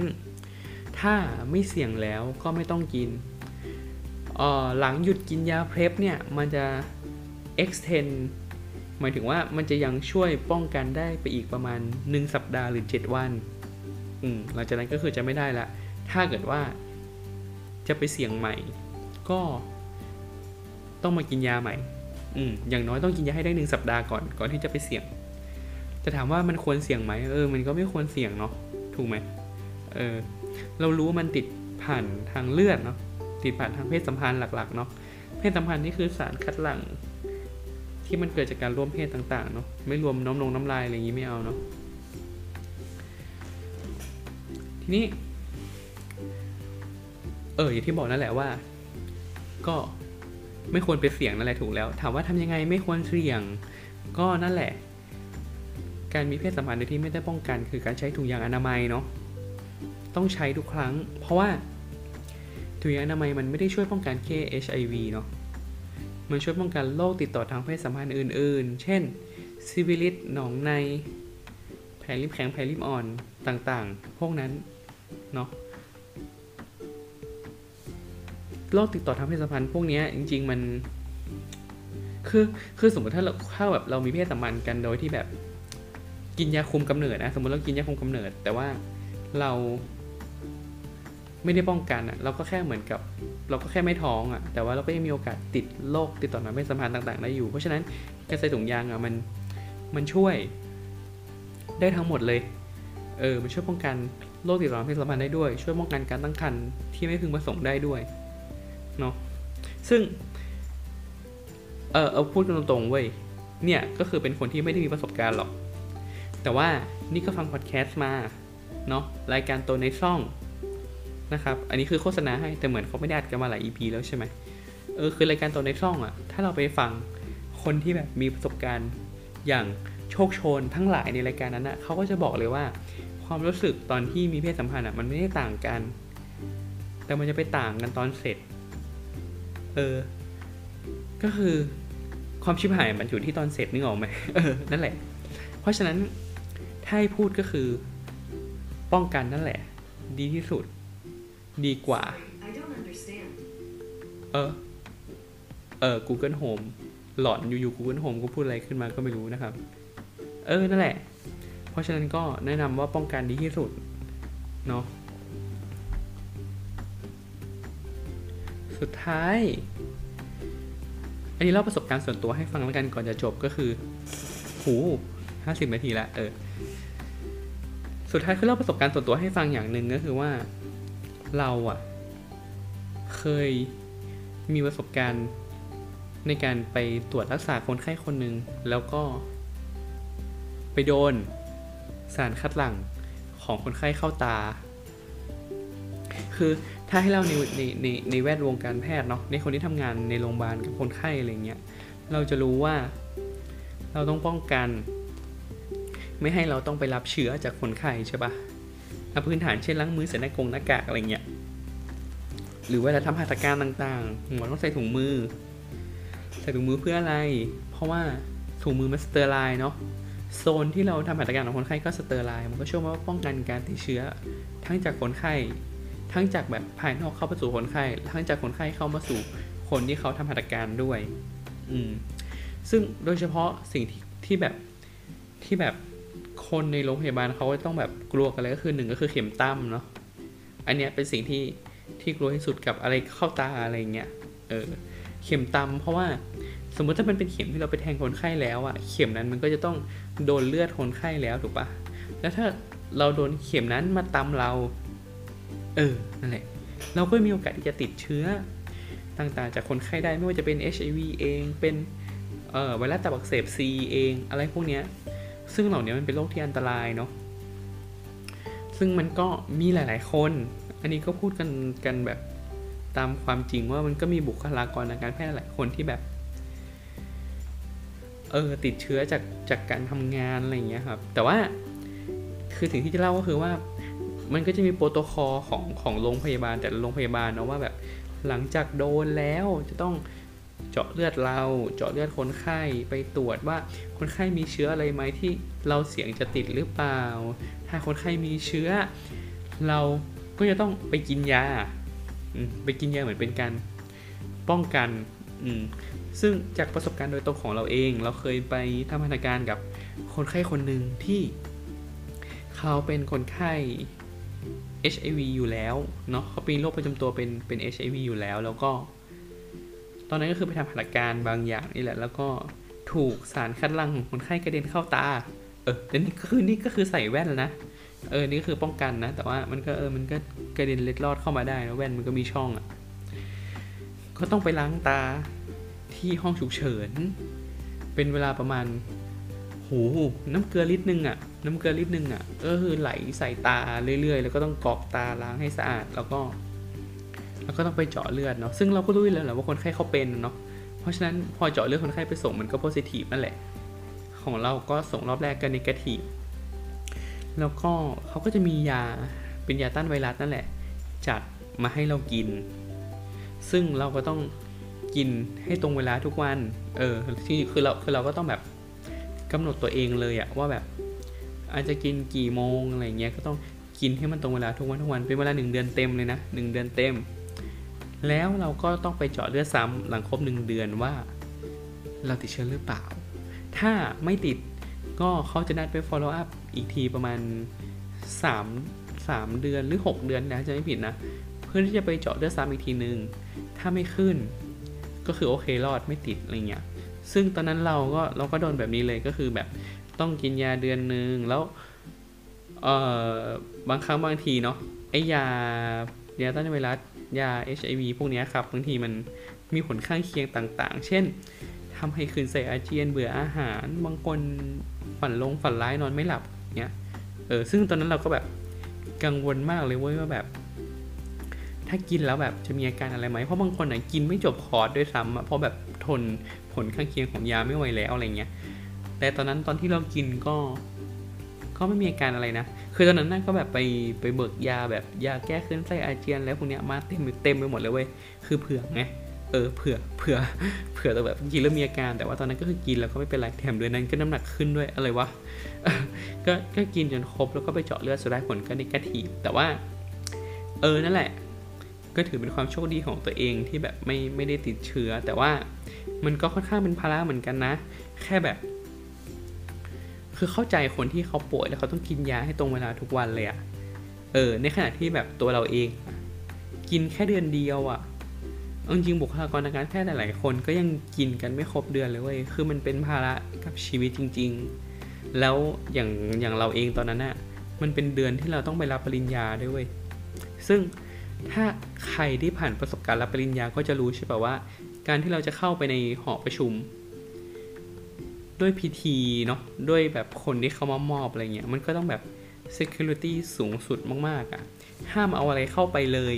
ถ้าไม่เสี่ยงแล้วก็ไม่ต้องกิน หลังหยุดกินยาเพลฟเนี่ย มันจะ extend หมายถึงว่ามันจะยังช่วยป้องกันได้ไปอีกประมาณ 1 สัปดาห์หรือ 7 วัน หลังจากนั้นก็คือจะไม่ได้ละ ถ้าเกิดว่าจะไปเสี่ยงใหม่ ก็ต้องมากินยาใหม่อือย่างน้อยต้องกินยาให้ได้หนึ่งสัปดาห์ก่อน ก่อนที่จะไปเสี่ยง จะถามว่ามันควรเสี่ยงไหมเออ มันก็ไม่ควรเสี่ยงเนาะถูกไหมเออ เรารู้ว่ามันติดผ่านทางเลือดเนาะติดผ่านทางเพศสัมพันธ์หลักๆเนาะเพศสัมพันธ์นี่คือสารคัดหลั่งที่มันเกิดจากการร่วมเพศต่างๆเนาะไม่รวมน้ำลงน้ำลายอะไรอย่างนี้ไม่เอาเนาะทีนี้ เอออย่างที่บอกนั่นแหละว่า ก็ไม่ควรไปเสี่ยงนั่นแหละถูกแล้ว ถามว่าทำยังไงไม่ควรเสี่ยง ก็นั่นแหละ การมีเพศสัมพันธ์โดยที่ไม่ได้ป้องกัน คือการใช้ถุงยางอนามัยเนาะต้องใช้ทุกครั้ง เพราะว่าถุงยางอนามัยมันไม่ได้ช่วยป้องกันแค่ HIV เนาะมันช่วยป้องกันโรคติดต่อทางเพศสัมพันธ์อื่น ๆ เช่นซิวิลิสหนองในแผลริมแข็งแผลริมอ่อนต่างๆ พวกนั้นเนาะโรคติดต่อทางเพศสัมพันธ์พวกนี้จริง ๆ มันคือคือสมมติถ้าเราถ้าแบบเรามีเพศสัมพันธ์กันโดยที่แบบ กินยาคุมกำเนิดนะสมมติเรากินยาคุมกำเนิด แต่ว่าเราไม่ได้ป้องกันอะ่ะเราก็แค่เหมือนกับ เราก็แค่ไม่ท้องอะ่ะแต่ว่าเราก็ยังมีโอกาสติดโรคติดต่อทางเพศสัมพันธ์ต่างๆได้อยู่ เพราะฉะนั้นการใส่ถุงยางอะ่ะมันมันช่วยได้ทั้งหมดเลยเออมันช่วยป้องกันโรคติดต่อทางเพศสัมพันธ์ได้ด้วย ช่วยป้องกันการตั้งครรภ์ที่ไม่พึงประสงค์ได้ด้วยเนาะซึ่งเออเอาพูดตรงๆเว้ยเนี่ยก็คือเป็นคนที่ไม่ได้มีประสบการณ์หรอก แต่ว่านี่ก็ฟังพอดแคสต์มาเนาะรายการตัวในช่องนะครับ อันนี้คือโฆษณาให้แต่เหมือนเขาไม่ได้อัดกันมาหลาย EP แล้วใช่ไหมเออคือรายการตัวในช่องอะถ้าเราไปฟังคนที่แบบมีประสบการณ์อย่างโชคโชนทั้งหลายในรายการนั้นอะเขาก็จะบอกเลยว่า ความรู้สึกตอนที่มีเพศสัมพันธ์อะมันไม่ได้ต่างกัน แต่มันจะไปต่างกันตอนเสร็จ เออ ก็คือความชิบหายมันอยู่ที่ตอนเสร็จนึกออกไหมเออนั่นแหละ เพราะฉะนั้น ถ้าให้พูดก็คือป้องกันนั่นแหละ ดีที่สุด ดีกว่า I don't understand. เออ เออ Google Home หลอนอยู่ๆ Google Home ก็พูดอะไรขึ้นมาก็ไม่รู้นะครับ เออ นั่นแหละ เพราะฉะนั้นก็แนะนำว่าป้องกันดีที่สุด เนาะสุดท้าย อันนี้เล่าประสบการณ์ส่วนตัวให้ฟังแล้วกันก่อนจะจบก็คือ หูห้าสิบนาทีละเออ สุดท้ายคือเล่าประสบการณ์ส่วนตัวให้ฟังอย่างหนึ่งก็คือว่าเราอะเคยมีประสบการณ์ในการไปตรวจรักษาคนไข้คนหนึ่งแล้วก็ไปโดนสารคัดหลั่งของคนไข้เข้าตา คือถ้าให้เล่าในในในในแวดวงการแพทย์เนาะในคนที่ทำงานในโรงพยาบาลกับคนไข้อะไรเงี้ย เราจะรู้ว่าเราต้องป้องกัน ไม่ให้เราต้องไปรับเชื้อจากคนไข้ใช่ปะเอาพื้นฐานเช่นล้างมือใส่หน้ากงหน้ากากอะไรเงี้ยหรือเวลาทำหัตถการต่างๆหมอต้องใส่ถุงมือ ใส่ถุงมือเพื่ออะไร เพราะว่าถุงมือมัน sterile เนาะโซนที่เราทำหัตถการของคนไข้ก็ sterile มันก็ช่วยว่าป้องกันการติดเชื้อ ทั้งจากคนไข้ ทั้งจากแบบภายนอกเข้ามาสู่คนไข้ ทั้งจากคนไข้เข้ามาสู่คนที่เขาทำหัตถการด้วย อืมซึ่งโดยเฉพาะสิ่งที่ที่แบบที่แบบ คนในโรงพยาบาลเขาก็ต้องแบบกลัวกันเลยก็คือหนึ่งก็คือเข็มตั้มเนาะอันเนี้ยเป็นสิ่งที่ที่กลัวที่สุดกับอะไรเข้าตาอะไรเงี้ยเออเข็มตำเพราะว่าสมมติถ้ามันเป็นเข็มที่เราไปแทงคนไข้แล้วอะเข็มนั้นมันก็จะต้องโดนเลือดคนไข้แล้วถูกปะแล้วถ้าเราโดนเข็มนั้นมาตำเรา เออนั่นแหละเราก็มีโอกาสที่จะติดเชื้อต่างๆ จากคนไข้ได้ไม่ว่าจะเป็น HIV เองเป็นเอ่อไวรัสตับอักเสบ C เอง อะไรพวกเนี้ย ซึ่งเหล่านี้มันเป็นโรคที่อันตรายเนาะซึ่งมันก็มีหลาย ๆ คน อันนี้ก็พูดกันกันแบบตามความจริงว่ามันก็มีบุคลากรทางการแพทย์หลายคนที่แบบเออติดเชื้อจากจากการทำงานอะไรเงี้ยครับ แต่ว่าคือสิ่งที่จะเล่าก็คือว่ามันก็จะมีโปรโตคอลของของโรงพยาบาลแต่โรงพยาบาลเนาะว่าแบบหลังจากโดนแล้วจะต้อง เจาะเลือดเรา เจาะเลือดคนไข้ไปตรวจว่าคนไข้มีเชื้ออะไรไหมที่เราเสี่ยงจะติดหรือเปล่า ถ้าคนไข้มีเชื้อ เราก็จะต้องไปกินยาไปกินยาเหมือนเป็นการป้องกันซึ่งจากประสบการณ์โดยตรงของเราเอง เราเคยไปทำพันธการกับคนไข้คนหนึ่งที่เขาเป็นคนไข้ HIV อยู่แล้วเนาะเขาเป็นโรคประจำตัวเป็นเป็น HIV อยู่แล้วแล้วก็ ตอนนั้นก็คือไปทำหัตถการบางอย่างนี่แหละ แล้วก็ถูกสารคัดหลั่งของคนไข้กระเด็นเข้าตา เออแต่นี่ก็คือนี่ก็คือใส่แว่นแล้วนะ เออ นี่ก็คือป้องกันนะ แต่ว่ามันก็เออ มันก็กระเด็นเล็ดลอดเข้ามาได้นะแว่นมันก็มีช่องอะ่ะ ก็ต้องไปล้างตาที่ห้องฉุกเฉิน เป็นเวลาประมาณโหน้ำเกลือลิตรหนึงอะ่ะ น้ำเกลือลิตรหนึงอะ่ะ ก็คือไหลใส่ตาเรื่อยๆ แล้วก็ต้องกรอกตาล้างให้สะอาด แล้วก็ แล้วก็ต้องไปเจาะเลือดเนาะซึ่งเราก็รู้อยู่แล้วแหละว่าคนไข้เขาเป็นเนาะเพราะฉะนั้นพอเจาะเลือดคนไข้ไปส่งมันก็โพซิทีฟนั่นแหละ ของเราก็ส่งรอบแรกก็นกาทีฟแล้วก็เขาก็จะมียาเป็นยาต้านไวรัสนั่นแหละ จัดมาให้เรากิน ซึ่งเราก็ต้องกินให้ตรงเวลาทุกวัน เออที่คือเราคือเราก็ต้องแบบกำหนดตัวเองเลยอะว่าแบบอาจจะกินกี่โมงอะไรเงี้ยก็ต้องกินให้มันตรงเวลาทุกวันทุกวันเป็นเวลาหนึ่งเดือนเต็มเลยนะหนึ่งเดือนเต็ม แล้วเราก็ต้องไปเจาะเลือดซ้ำหลังครบหนึ่งเดือนว่า เราติดเชื้อหรือเปล่า ถ้าไม่ติดก็เขาจะนัดไป follow up อีกทีประมาณ 3 3 เดือนหรือ 6 เดือนนะจะไม่ผิดนะ เพื่อที่จะไปเจาะเลือดซ้ำอีกทีนึง ถ้าไม่ขึ้น ก็คือโอเครอดไม่ติดอะไรเงี้ย ซึ่งตอนนั้นเราก็เราก็โดนแบบนี้เลยก็คือแบบต้องกินยาเดือนหนึ่งแล้วเอ่อบางครั้งบางทีเนาะไอยายาต้านไวรัส ยา HIV พวกนี้ครับบางทีมันมีผลข้างเคียงต่างๆ เช่นทำให้คืนใส่อาเจียนเบื่ออาหาร บางคนฝันลงฝันร้ายนอนไม่หลับเนี้ยเออซึ่งตอนนั้นเราก็แบบกังวลมากเลยเว้ยว่าแบบ ถ้ากินแล้วแบบจะมีอาการอะไรไหมเพราะบางคนอะกินไม่จบคอร์สด้วยซ้ำอะเพราะแบบทนผลข้างเคียงของยาไม่ไหวแล้วอะไรเงี้ยแต่ตอนนั้นตอนที่เรากินก็ ก็ไม่มีอาการอะไรนะ คือตอนนั้นน่ะก็แบบไปไปเบิกยาแบบยาแก้คลื่นไส้อาเจียน แล้วพวกเนี้ยมาเต็มเต็มไปหมดเลยเว้ย คือเผื่อไง เออ เผื่อ เผื่อ เผื่อแต่แบบกินแล้วมีอาการ แต่ว่าตอนนั้นก็คือกินแล้วก็ไม่เป็นไร แถมเดือนนั้นก็น้ำหนักขึ้นด้วย อะไรวะ ก็ก็กินจนครบแล้วก็ไปเจาะเลือดสุดท้ายผลก็นิกทีฟแต่ว่า เออ นั่นแหละ ก็ถือเป็นความโชคดีของตัวเองที่แบบไม่ไม่ได้ติดเชื้อ แต่ว่ามันก็ค่อนข้างเป็นภาระเหมือนกันนะ แค่แบบ คือเข้าใจคนที่เขาป่วยแล้วเขาต้องกินยาให้ตรงเวลาทุกวันเลยอะเออ ในขณะที่แบบตัวเราเอง กินแค่เดือนเดียวอะจริงบุคลากรทางการแพทย์หลายๆคนก็ยังกินกันไม่ครบเดือนเลยเว้ย คือมันเป็นภาระกับชีวิตจริง ๆ แล้วอย่างอย่างเราเองตอนนั้นอะมันเป็นเดือนที่เราต้องไปรับปริญญาด้วยเว้ย ซึ่งถ้าใครที่ผ่านประสบการณ์รับปริญญาก็จะรู้ใช่ป่ะว่า การที่เราจะเข้าไปในหอประชุม ด้วยพิธีเนาะด้วยแบบคนที่เขามามอบอะไรเงี้ยมันก็ต้องแบบ security สูงสุดมากๆอะ่ะ ห้ามเอาอะไรเข้าไปเลย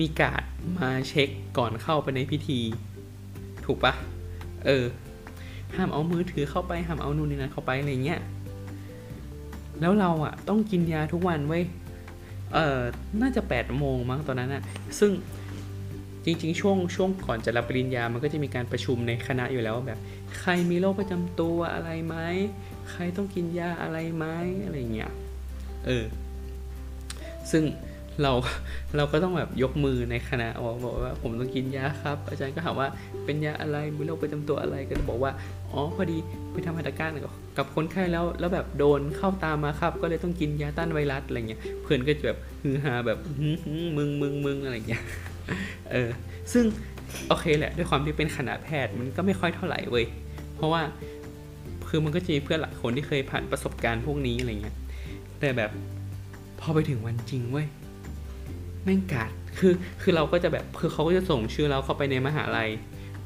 มีการ์ดมาเช็คก่อนเข้าไปในพิธี ถูกปะเออ ห้ามเอามือถือเข้าไป ห้ามเอานู่นนี่นั่นเข้าไปอะไรเงี้ย แล้วเราอะ่ะต้องกินยาทุกวันเว้ย เออน่าจะ8ปดโมงมั้งตอนนั้นอะ ซึ่ง จริง ๆ ช่วงช่วงก่อนจะรับปริญญา มันก็จะมีการประชุมในคณะอยู่แล้วแบบ ใครมีโรคประจำตัวอะไรไหมใครต้องกินยาอะไรไหมอะไรเงี้ยเออ ซึ่งเราเราก็ต้องแบบยกมือในคณะบอกบอกว่าผมต้องกินยาครับ อาจารย์ก็ถามว่าเป็นยาอะไรมีโรคประจำตัวอะไรก็จะบอกว่าอ๋อพอดีไปทำหัตถการกับคนไข้แล้วแล้วแบบโดนเข้าตามมาครับ ก็เลยต้องกินยาต้านไวรัสอะไรเงี้ยเพื่อนก็จะแบบฮือฮาแบบมึงมึงมึงอะไรเงี้ย เออ ซึ่งโอเคแหละ ด้วยความที่เป็นคณะแพทย์มันก็ไม่ค่อยเท่าไหร่เว้ย เพราะว่าคือมันก็จะมีเพื่อนหลายคนที่เคยผ่านประสบการณ์พวกนี้อะไรเงี้ย แต่แบบพอไปถึงวันจริงเว้ยแม่งกาดคือคือเราก็จะแบบคือเขาก็จะส่งชื่อเราเข้าไปในมหาลัย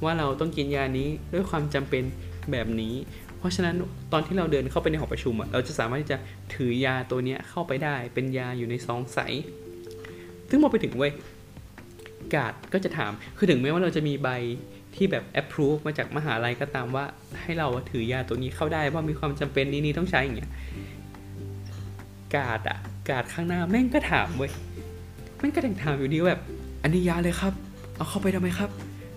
ว่าเราต้องกินยานี้ด้วยความจำเป็นแบบนี้ เพราะฉะนั้นตอนที่เราเดินเข้าไปในหอประชุมอะเราจะสามารถที่จะถือยาตัวเนี้ยเข้าไปได้เป็นยาอยู่ในซองใส ซึ่งพอไปถึงเว้ย กาดก็จะถาม คือถึงแม้ว่าเราจะมีใบที่แบบ approve มาจากมหาลัยก็ตามว่าให้เราถือยาตัวนี้เข้าได้ว่ามีความจำเป็นนี้นี้ต้องใช้อย่างเงี้ยกาดอะกาดข้างหน้าแม่งก็ถามเว้ยแม่งก็ยังถามอยู่ดีแบบ อันนี้ยาเลยครับ เอาเข้าไปทำไมครับ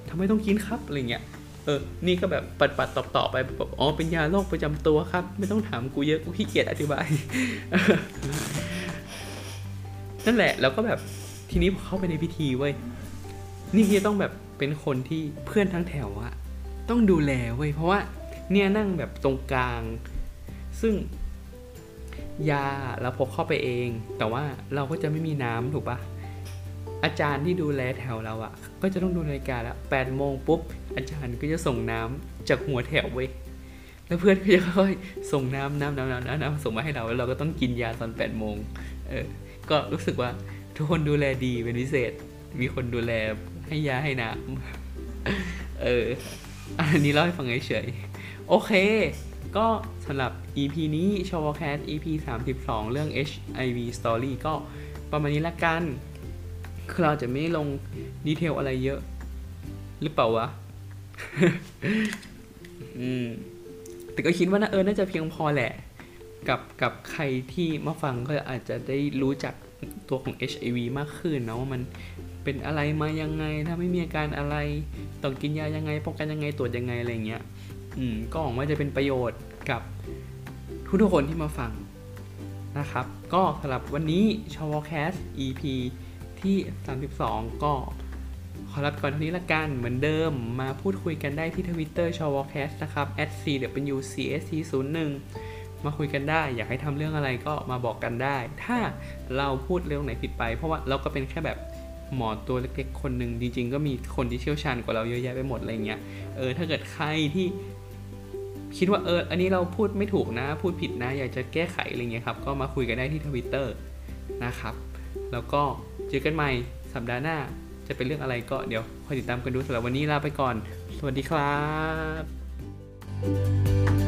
ทำไมต้องกินครับอะไรเงี้ยเออ นี่ก็แบบปัดปัดตอบต่อไปแบบอ๋อเป็นยาโรคประจำตัวครับ ไม่ต้องถามกูเยอะกูขี้เกียจอธิบายนั่นแหละแล้วก็แบบทีนี้พอเข้าไปในพิธีเว้ย นี่จะต้องแบบเป็นคนที่เพื่อนทั้งแถวอะต้องดูแลเว้ยเพราะว่าเนี่ยนั่งแบบตรงกลาง ซึ่งยาเราพกเข้าไปเอง แต่ว่าเราก็จะไม่มีน้ำถูกปะอาจารย์ที่ดูแลแถวเราอะก็จะต้องดูนาฬิกาแล้วแปดโมงปุ๊บ อาจารย์ก็จะส่งน้ำจากหัวแถวเว้ยแล้วเพื่อนก็จะค่อยส่งน้ำน้ำน้ำน้ำน้ำน้ำส่งมาให้เราแล้วเราก็ต้องกินยาตอนแปดโมงเออก็รู้สึกว่าทุกคนดูแลดีเป็นพิเศษ มีคนดูแลให้ยาให้น้ำเออ อันนี้เล่าให้ฟังเฉยๆ โอเค ก็สำหรับ EP นี้ชาวแคส EP 32 เรื่อง HIV Story ก็ประมาณนี้ละกัน คือเราจะไม่ลงดีเทลอะไรเยอะ หรือเปล่าวะ อืม แต่ก็คิดว่านะเออ น่าจะเพียงพอแหละ กับกับใครที่มาฟังก็อาจจะได้รู้จักตัวของ HIV มากขึ้นนะว่ามัน เป็นอะไรมายังไง ถ้าไม่มีอาการอะไรต้องกินยายังไงป้องกันยังไงตรวจยังไงอะไรเงี้ยอืมก็หวังว่าจะเป็นประโยชน์กับทุกทุกคนที่มาฟังนะครับ ก็สำหรับวันนี้ชอวอแคสต์ EP ที่ 32 ก็ขอลาก่อนเท่านี้ละกัน เหมือนเดิมมาพูดคุยกันได้ที่ทวิตเตอร์ชอวอแคสต์นะครับ @cwcsc01 มาคุยกันได้ อยากให้ทำเรื่องอะไรก็มาบอกกันได้ ถ้าเราพูดเรื่องไหนผิดไป เพราะว่าเราก็เป็นแค่แบบ หมอตัวเล็กๆ คนหนึ่งจริง ๆ ก็มีคนที่เชี่ยวชาญกว่าเราเยอะแยะไปหมดอะไรเงี้ยเออถ้าเกิดใครที่คิดว่าเอออันนี้เราพูดไม่ถูกนะ พูดผิดนะ อยากจะแก้ไขอะไรเงี้ยครับ ก็มาคุยกันได้ที่ทวิตเตอร์นะครับ แล้วก็เจอกันใหม่สัปดาห์หน้า จะเป็นเรื่องอะไรก็เดี๋ยวคอยติดตามกันดูสำหรับวันนี้ลาไปก่อน สวัสดีครับ